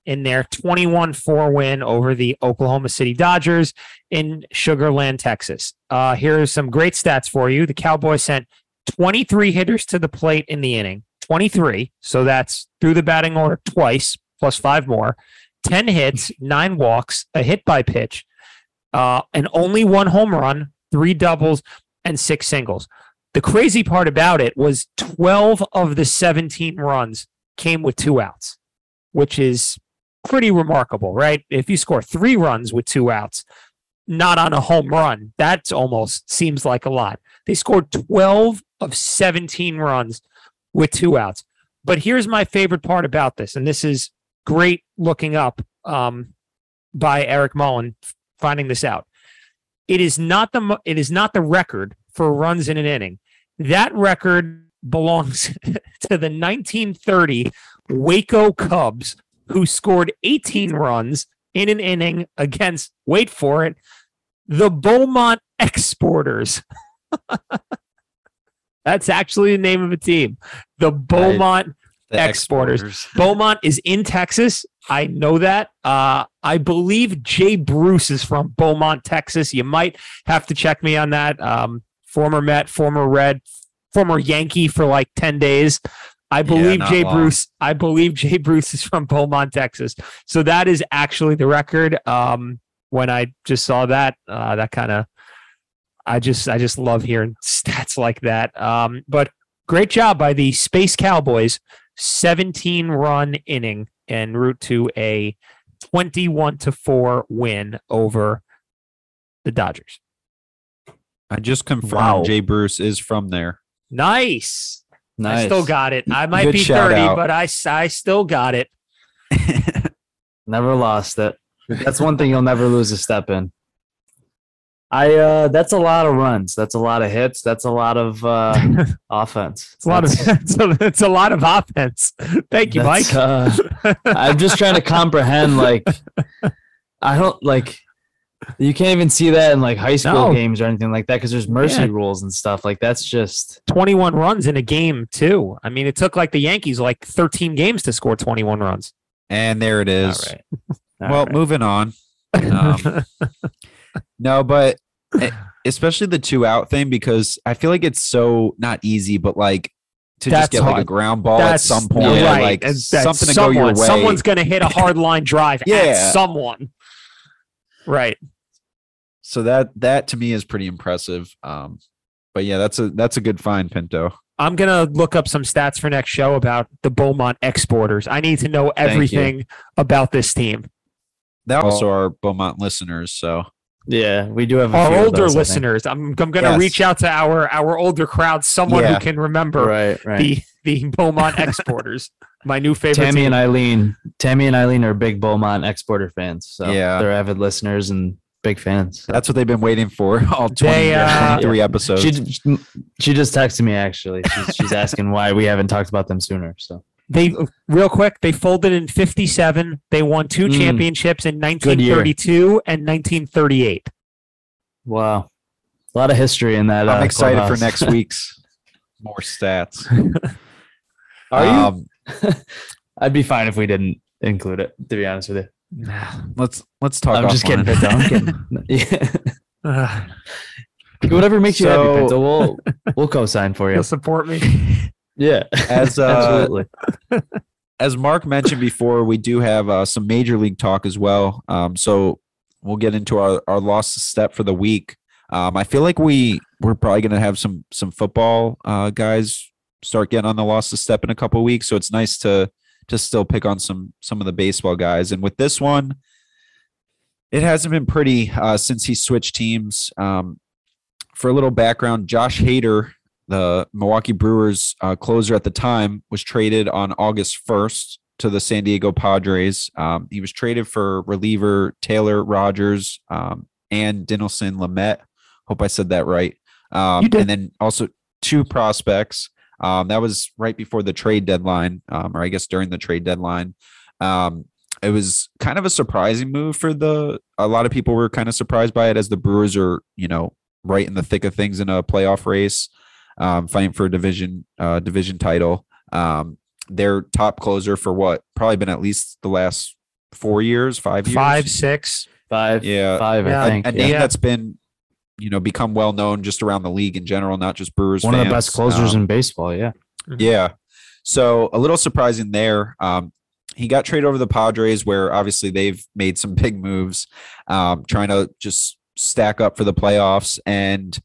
in their 21 4 win over the Oklahoma City Dodgers in Sugarland, Texas. Uh, here are some great stats for you. The Cowboys sent 23 hitters to the plate in the inning, 23. So that's through the batting order twice, plus five more, 10 hits, nine walks, a hit by pitch, uh, and only one home run, three doubles, and six singles. The crazy part about it was 12 of the 17 runs came with two outs, which is pretty remarkable, right? If you score three runs with two outs, not on a home run, that almost seems like a lot. They scored 12 of 17 runs with two outs. But here's my favorite part about this, and this is great looking up um, by Eric Mullen finding this out. It is not the it is not the record for runs in an inning. That record belongs to the 1930 Waco Cubs, who scored 18 runs in an inning against, wait for it, the Beaumont Exporters. That's actually the name of a team. The Beaumont The Exporters. Beaumont is in Texas. I know that. Uh, I believe Jay Bruce is from Beaumont, Texas. You might have to check me on that. Um, former Met, former Red, former Yankee for like 10 days. I believe not Jay long. Bruce. I believe Jay Bruce is from Beaumont, Texas. So that is actually the record. Um, when I just saw that, uh, that kind of, I just, I just love hearing stats like that. Um, but great job by the Space Cowboys. 17 run inning en route to a 21 to 4 win over the Dodgers. I just confirmed Wow. Jay Bruce is from there. Nice. Nice. I still got it. I might Good be 30, out. but I still got it. Never lost it. That's one thing you'll never lose a step in. I uh that's a lot of runs. That's a lot of hits. That's a lot of uh offense. It's a lot of it's a, it's a lot of offense. Thank you, Mike. uh, I'm just trying to comprehend like I don't like you can't even see that in like high school No. games or anything like that because there's mercy Yeah. rules and stuff. Like that's just 21 runs in a game too. I mean, it took like the Yankees like 13 games to score 21 runs. And there it is. all right. All well, right. moving on. Um, no, but eh, especially the two out thing because I feel like it's so not easy, but like to That's just get like a hard. ground ball That's at some point, yeah, right. like And that's something to someone, go your way. Someone's going to hit a hard line drive Yeah. at someone. Right. so that that to me is pretty impressive. Um, but yeah, that's a that's a good find, Pinto. I'm gonna look up some stats for next show about the Beaumont exporters. I need to know everything about this team. That also are Beaumont listeners. So yeah, we do have a Our few of older those, listeners. I'm I'm gonna Yes. reach out to our our older crowd, someone Yeah. who can remember Right, right. the the Beaumont exporters. My new favorite Tammy team. and Eileen, Tammy and Eileen are big Beaumont exporter fans. So Yeah. they're avid listeners and big fans. So that's what they've been waiting for all 20, They, uh, 23 episodes. she she just texted me actually. She's, she's asking why we haven't talked about them sooner. So They real quick. They folded in '57. They won two Mm. championships in 1932 and 1938. wow, a lot of history in that. I'm uh, excited for next week's more stats. Are you? Um, I'd be fine if we didn't include it. To be honest with you, let's let's talk. I'm just offline. kidding, Pinto. I'm kidding. Yeah. Uh, Whatever makes you happy, So- Pinto. We'll we'll co-sign for you. you'll support me. Yeah, As uh, absolutely. as Mark mentioned before, we do have uh, some major league talk as well. Um, so we'll get into our our lost step for the week. Um, I feel like we we're probably going to have some some football uh, guys start getting on the lost step in a couple weeks. So it's nice to to still pick on some some of the baseball guys. And with this one, it hasn't been pretty uh, since he switched teams. Um, for a little background, Josh Hader, the Milwaukee Brewers uh, closer at the time, was traded on August 1st to the San Diego Padres. Um, he was traded for reliever Taylor Rogers um, and Dinelson Lamet. Hope I said that right. Um, And then also two prospects. Um, that was right before the trade deadline, um, or I guess during the trade deadline. Um, it was kind of a surprising move for the. A lot of people were kind of surprised by it, as the Brewers are, you know, right in the thick of things in a playoff race, um, fighting for a division uh, division title. Um, their top closer for what probably been at least the last four years, five years, Five, six. Five, Yeah. five. Yeah. I a, think. a yeah. name that's been you know become well known just around the league in general, not just Brewers. One of the best closers Um, in baseball. Yeah. yeah. So a little surprising there. Um, he got traded over the Padres, where obviously they've made some big moves, um, trying to just stack up for the playoffs. And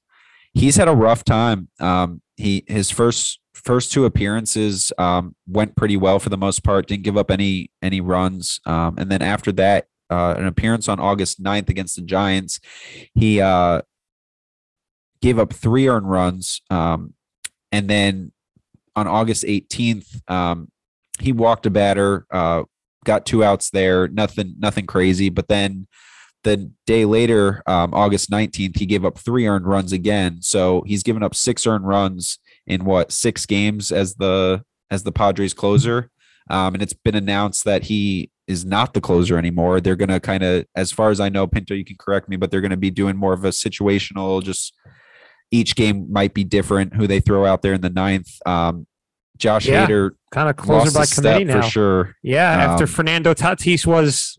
he's had a rough time. Um, he his first first two appearances um, went pretty well for the most part. Didn't give up any any runs, um, and then after that, uh, an appearance on August 9th against the Giants, he uh, gave up three earned runs, um, and then on August 18th, um, he walked a batter, uh, got two outs there, nothing nothing crazy, but then the day later, um, August 19th, he gave up three earned runs again. So he's given up six earned runs in what six games as the as the Padres closer. Um, and it's been announced that he is not the closer anymore. They're gonna kind of, as far as I know, Pinto, you can correct me, but they're gonna be doing more of a situational. Just each game might be different. Who they throw out there in the ninth. Um, Josh Yeah. Hader Kind of closer by committee now. for sure. Yeah, after Um, Fernando Tatis was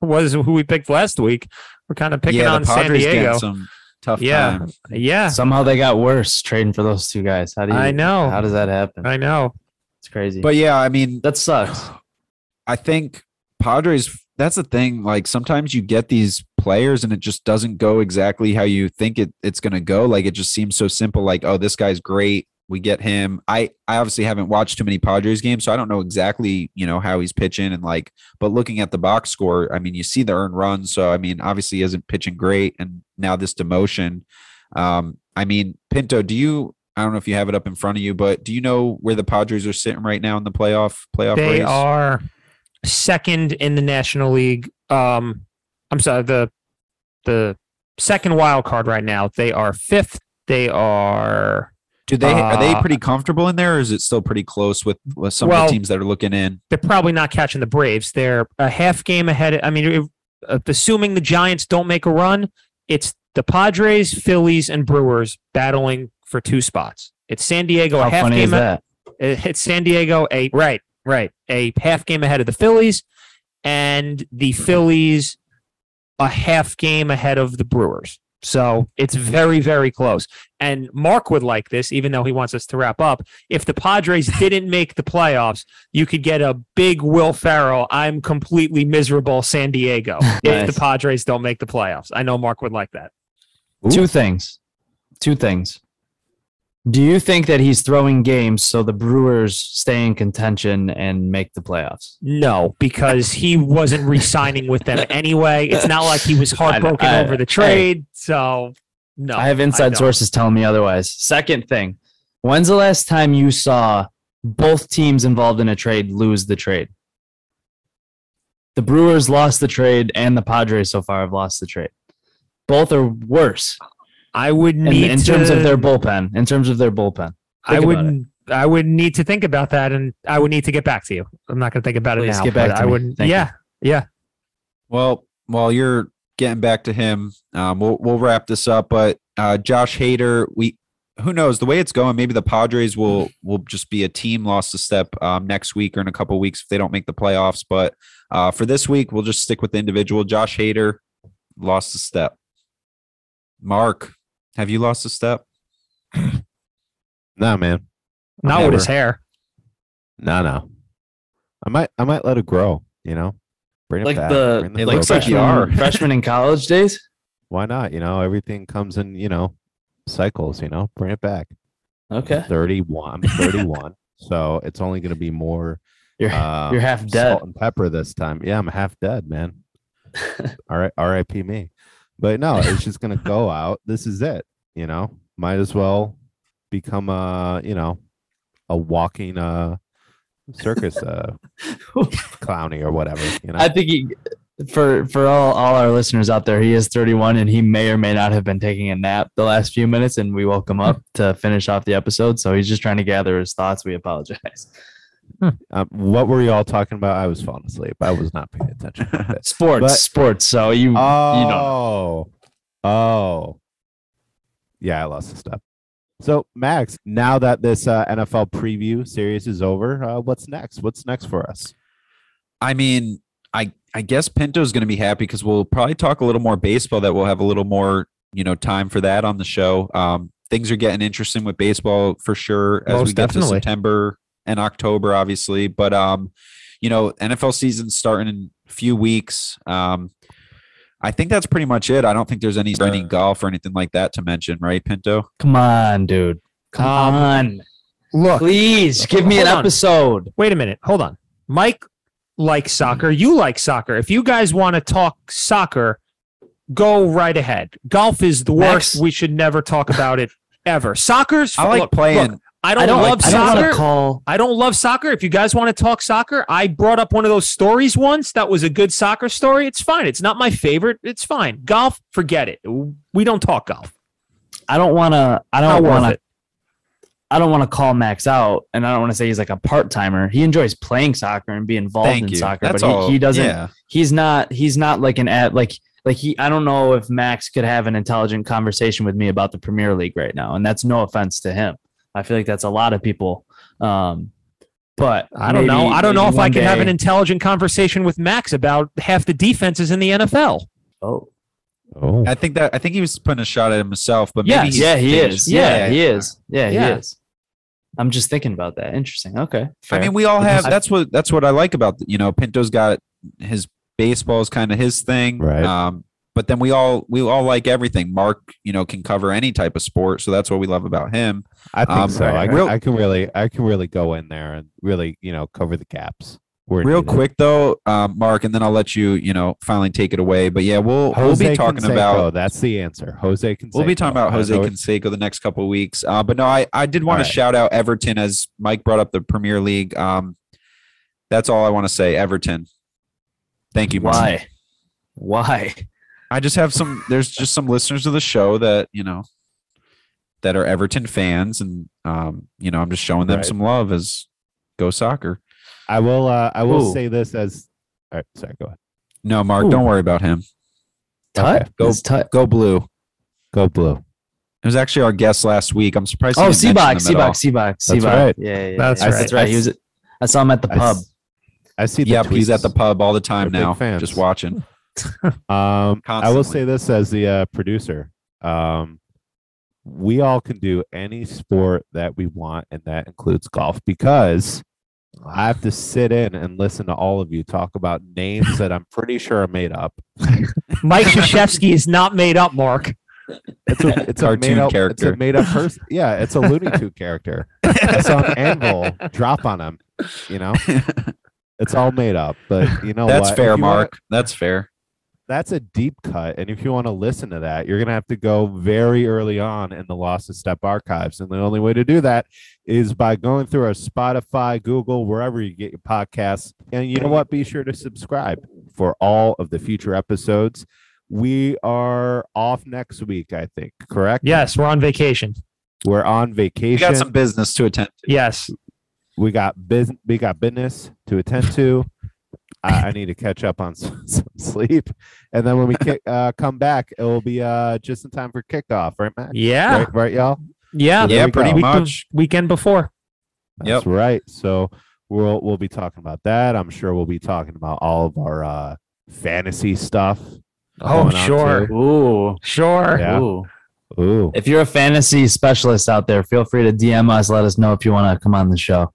was who we picked last week. We're kind of picking yeah, on the San Diego. getting some tough Yeah. times. Yeah, Somehow they got worse trading for those two guys. How do you? I know. How does that happen? I know. It's crazy. But yeah, I mean, that sucks. I think Padres. That's the thing. Like sometimes you get these players and it just doesn't go exactly how you think it, it's going to go. Like it just seems so simple. Like oh, this guy's great. We get him. I I obviously haven't watched too many Padres games, so I don't know exactly you know how he's pitching and like. But looking at the box score, I mean, you see the earned runs. So I mean, obviously he isn't pitching great, and now this demotion. Um, I mean, Pinto, do you? I don't know if you have it up in front of you, but do you know where the Padres are sitting right now in the playoff playoff They race? are second in the National League. Um, I'm sorry, the the second wild card right now. They are fifth. They are Do they are they Uh, pretty comfortable in there, or is it still pretty close with, with some of the teams that are looking in? they're probably not catching the Braves. They're a half game ahead. I mean, if, uh, assuming the Giants don't make a run, it's the Padres, Phillies, and Brewers battling for two spots. It's San Diego How a half funny game. is that? It's San Diego a right, right, a half game ahead of the Phillies, and the Phillies a half game ahead of the Brewers. So it's very, very close. And Mark would like this, even though he wants us to wrap up. If the Padres didn't make the playoffs, you could get a big Will Ferrell, I'm completely miserable San Diego if the Padres don't make the playoffs. I know Mark would like that. Two things. Two things. Do you think that he's throwing games so the Brewers stay in contention and make the playoffs? No, because he wasn't re-signing with them anyway. It's not like he was heartbroken I- over the trade. So no, I have inside sources telling me otherwise. Second thing, when's the last time you saw both teams involved in a trade lose the trade? The Brewers lost the trade, and the Padres so far have lost the trade. Both are worse I would in, need in to, terms of their bullpen. In terms of their bullpen, I would about. I would need to think about that, and I would need to get back to you. I'm not going to think about Please it now. get back to I would. Thank you. yeah, yeah. Well, while you're getting back to him, um, we'll we'll wrap this up. But uh, Josh Hader, we who knows the way it's going. Maybe the Padres will will just be a team lost a step um, next week or in a couple weeks if they don't make the playoffs. But uh, for this week, we'll just stick with the individual. Josh Hader lost a step. Mark, have you lost a step? No, man. Not with his hair. No, no. I might I might let it grow, you know? Bring it like back. the Bring It looks like you freshman, are. freshman in college days. Why not? You know, everything comes in, you know, cycles, you know. Bring it back. Okay, 31. I'm 31. so it's only gonna be more you're uh, you're half dead. salt and pepper this time. Yeah, I'm half dead, man. All right, R.I.P. me. But no, it's just gonna go out. This is it. You know, might as well become a you know a walking uh circus uh clowny or whatever. You know, I think he, for for all all our listeners out there, he is 31 and he may or may not have been taking a nap the last few minutes, and we woke him up to finish off the episode. So he's just trying to gather his thoughts. We apologize. Um, what were you all talking about? I was falling asleep. I was not paying attention. Sports, But- sports. So you know. Oh, oh, yeah, I lost a step. So, Max, now that this uh, NFL preview series is over, uh, what's next? What's next for us? I mean, I I guess Pinto's going to be happy because we'll probably talk a little more baseball. That we'll have a little more you know time for that on the show. Um, things are getting interesting with baseball for sure as Most we get definitely. to September and October, obviously. But um, you know, NFL season's starting in a few weeks. Um, I think that's pretty much it. I don't think there's any any golf or anything like that to mention, right, Pinto? Come on, dude. Come Um, on. Look, Please give me an Hold on. episode. wait a minute. Hold on. Mike likes soccer. You like soccer. If you guys want to talk soccer, go right ahead. Golf is the Max- worst. We should never talk about it ever. Soccer's. I like look, playing. look, I don't, I don't love I don't soccer. call. I don't love soccer. If you guys want to talk soccer, I brought up one of those stories once. That was a good soccer story. It's fine. It's not my favorite. It's fine. Golf, forget it. We don't talk golf. I don't want to. I don't want to. I don't want to call Max out, and I don't want to say he's like a part timer. He enjoys playing soccer and be involved Thank in you. soccer, That's but he, all. he doesn't. Yeah. He's not. He's not like an ad. Like like he. I don't know if Max could have an intelligent conversation with me about the Premier League right now, and that's no offense to him. I feel like that's a lot of people. Um, but I don't know. I don't know if I one can have an intelligent conversation with Max about half the defenses in the NFL. Oh, Oh, I think that I think he was putting a shot at himself, but maybe yeah, he's yeah, he finished. is. Yeah, he is. Yeah, Yeah. he is. I'm just thinking about that. Interesting. Okay. I mean, we all have. That's what that's what I like about you know Pinto's got his baseball is kind of his thing, Right. Um, but then we all we all like everything. Mark, you know, can cover any type of sport, so that's what we love about him. I think um, so. I, can, real- I can really, I can really go in there and really, you know, cover the gaps. Real needed. quick though, um, Mark, and then I'll let you you know finally take it away. But yeah, we'll Jose we'll be talking Canseco, about That's the answer. Jose Canseco. We'll be talking about Jose know Canseco the next couple of weeks. Uh, but no, I, I did want All to shout out Everton as Mike brought up the Premier League. Um, that's all I want to say. Everton. Thank you. Mark. why? Why? I just have some. There's just some listeners of the show that you know that are Everton fans, and um, you know, I'm just showing them Right. some love as go soccer. I will. Uh, I will Ooh. say this as. All right, sorry. Go ahead. No, Mark, Ooh. don't worry about him. Tut? Okay, go- Tut. Go blue. Go blue. It was actually our guest last week. I'm surprised. Oh, didn't mention Seabox, them at all. Seabox, Seabox, That's Seabox. right. Yeah, yeah, yeah, That's yeah, right. That's right. He was. I saw him at the I pub. s- I see. The Yep, he's at the pub all the time They're big now, fans. just watching. Um, I will say this as the uh, producer. Um, we all can do any sport that we want, and that includes golf, because I have to sit in and listen to all of you talk about names that I'm pretty sure are made up. Mike Krzyzewski is not made up, Mark. It's a it's a Cartoon made up It's character. a made up person. Yeah, it's a Looney Tune character. I saw an anvil drop on him. You know, it's all made up. But you know That's what? fair, If you wanna- Mark. That's fair. That's a deep cut. And if you want to listen to that, you're going to have to go very early on in the Lost of Step archives. And the only way to do that is by going through our Spotify, Google, wherever you get your podcasts. And you know what? Be sure to subscribe for all of the future episodes. We are off next week, I think, correct? Yes, we're on vacation. We're on vacation. We got some business to attend to. Yes. we got business we got business to attend to I, I need to catch up on some, some sleep and then when we kick, uh, come back it will be uh, just in time for kickoff right matt Yeah. right, right y'all Yeah. There Yeah, pretty go. Week- much. weekend before. that's Yep. right so we'll we'll be talking about that i'm sure we'll be talking about all of our uh fantasy stuff Oh, sure. Ooh. Sure. Yeah. Ooh. ooh If you're a fantasy specialist out there, feel free to DM us. Let us know if you want to come on the show.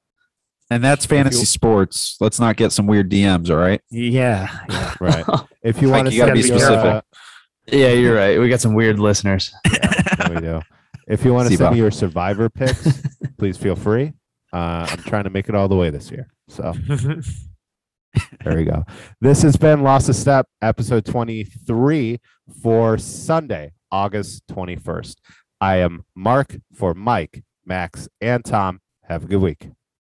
And that's fantasy you- sports. Let's not get some weird DMs, all right? Yeah. yeah. right if you want to you gotta be your, uh, Yeah, you're right. We got some weird listeners. there we go if you want to send me your survivor picks please feel free uh, i'm trying to make it all the way this year so There we go. This has been Lost a Step, episode 23 for Sunday, August 21st. I am Mark for Mike, Max, and Tom. Have a good week.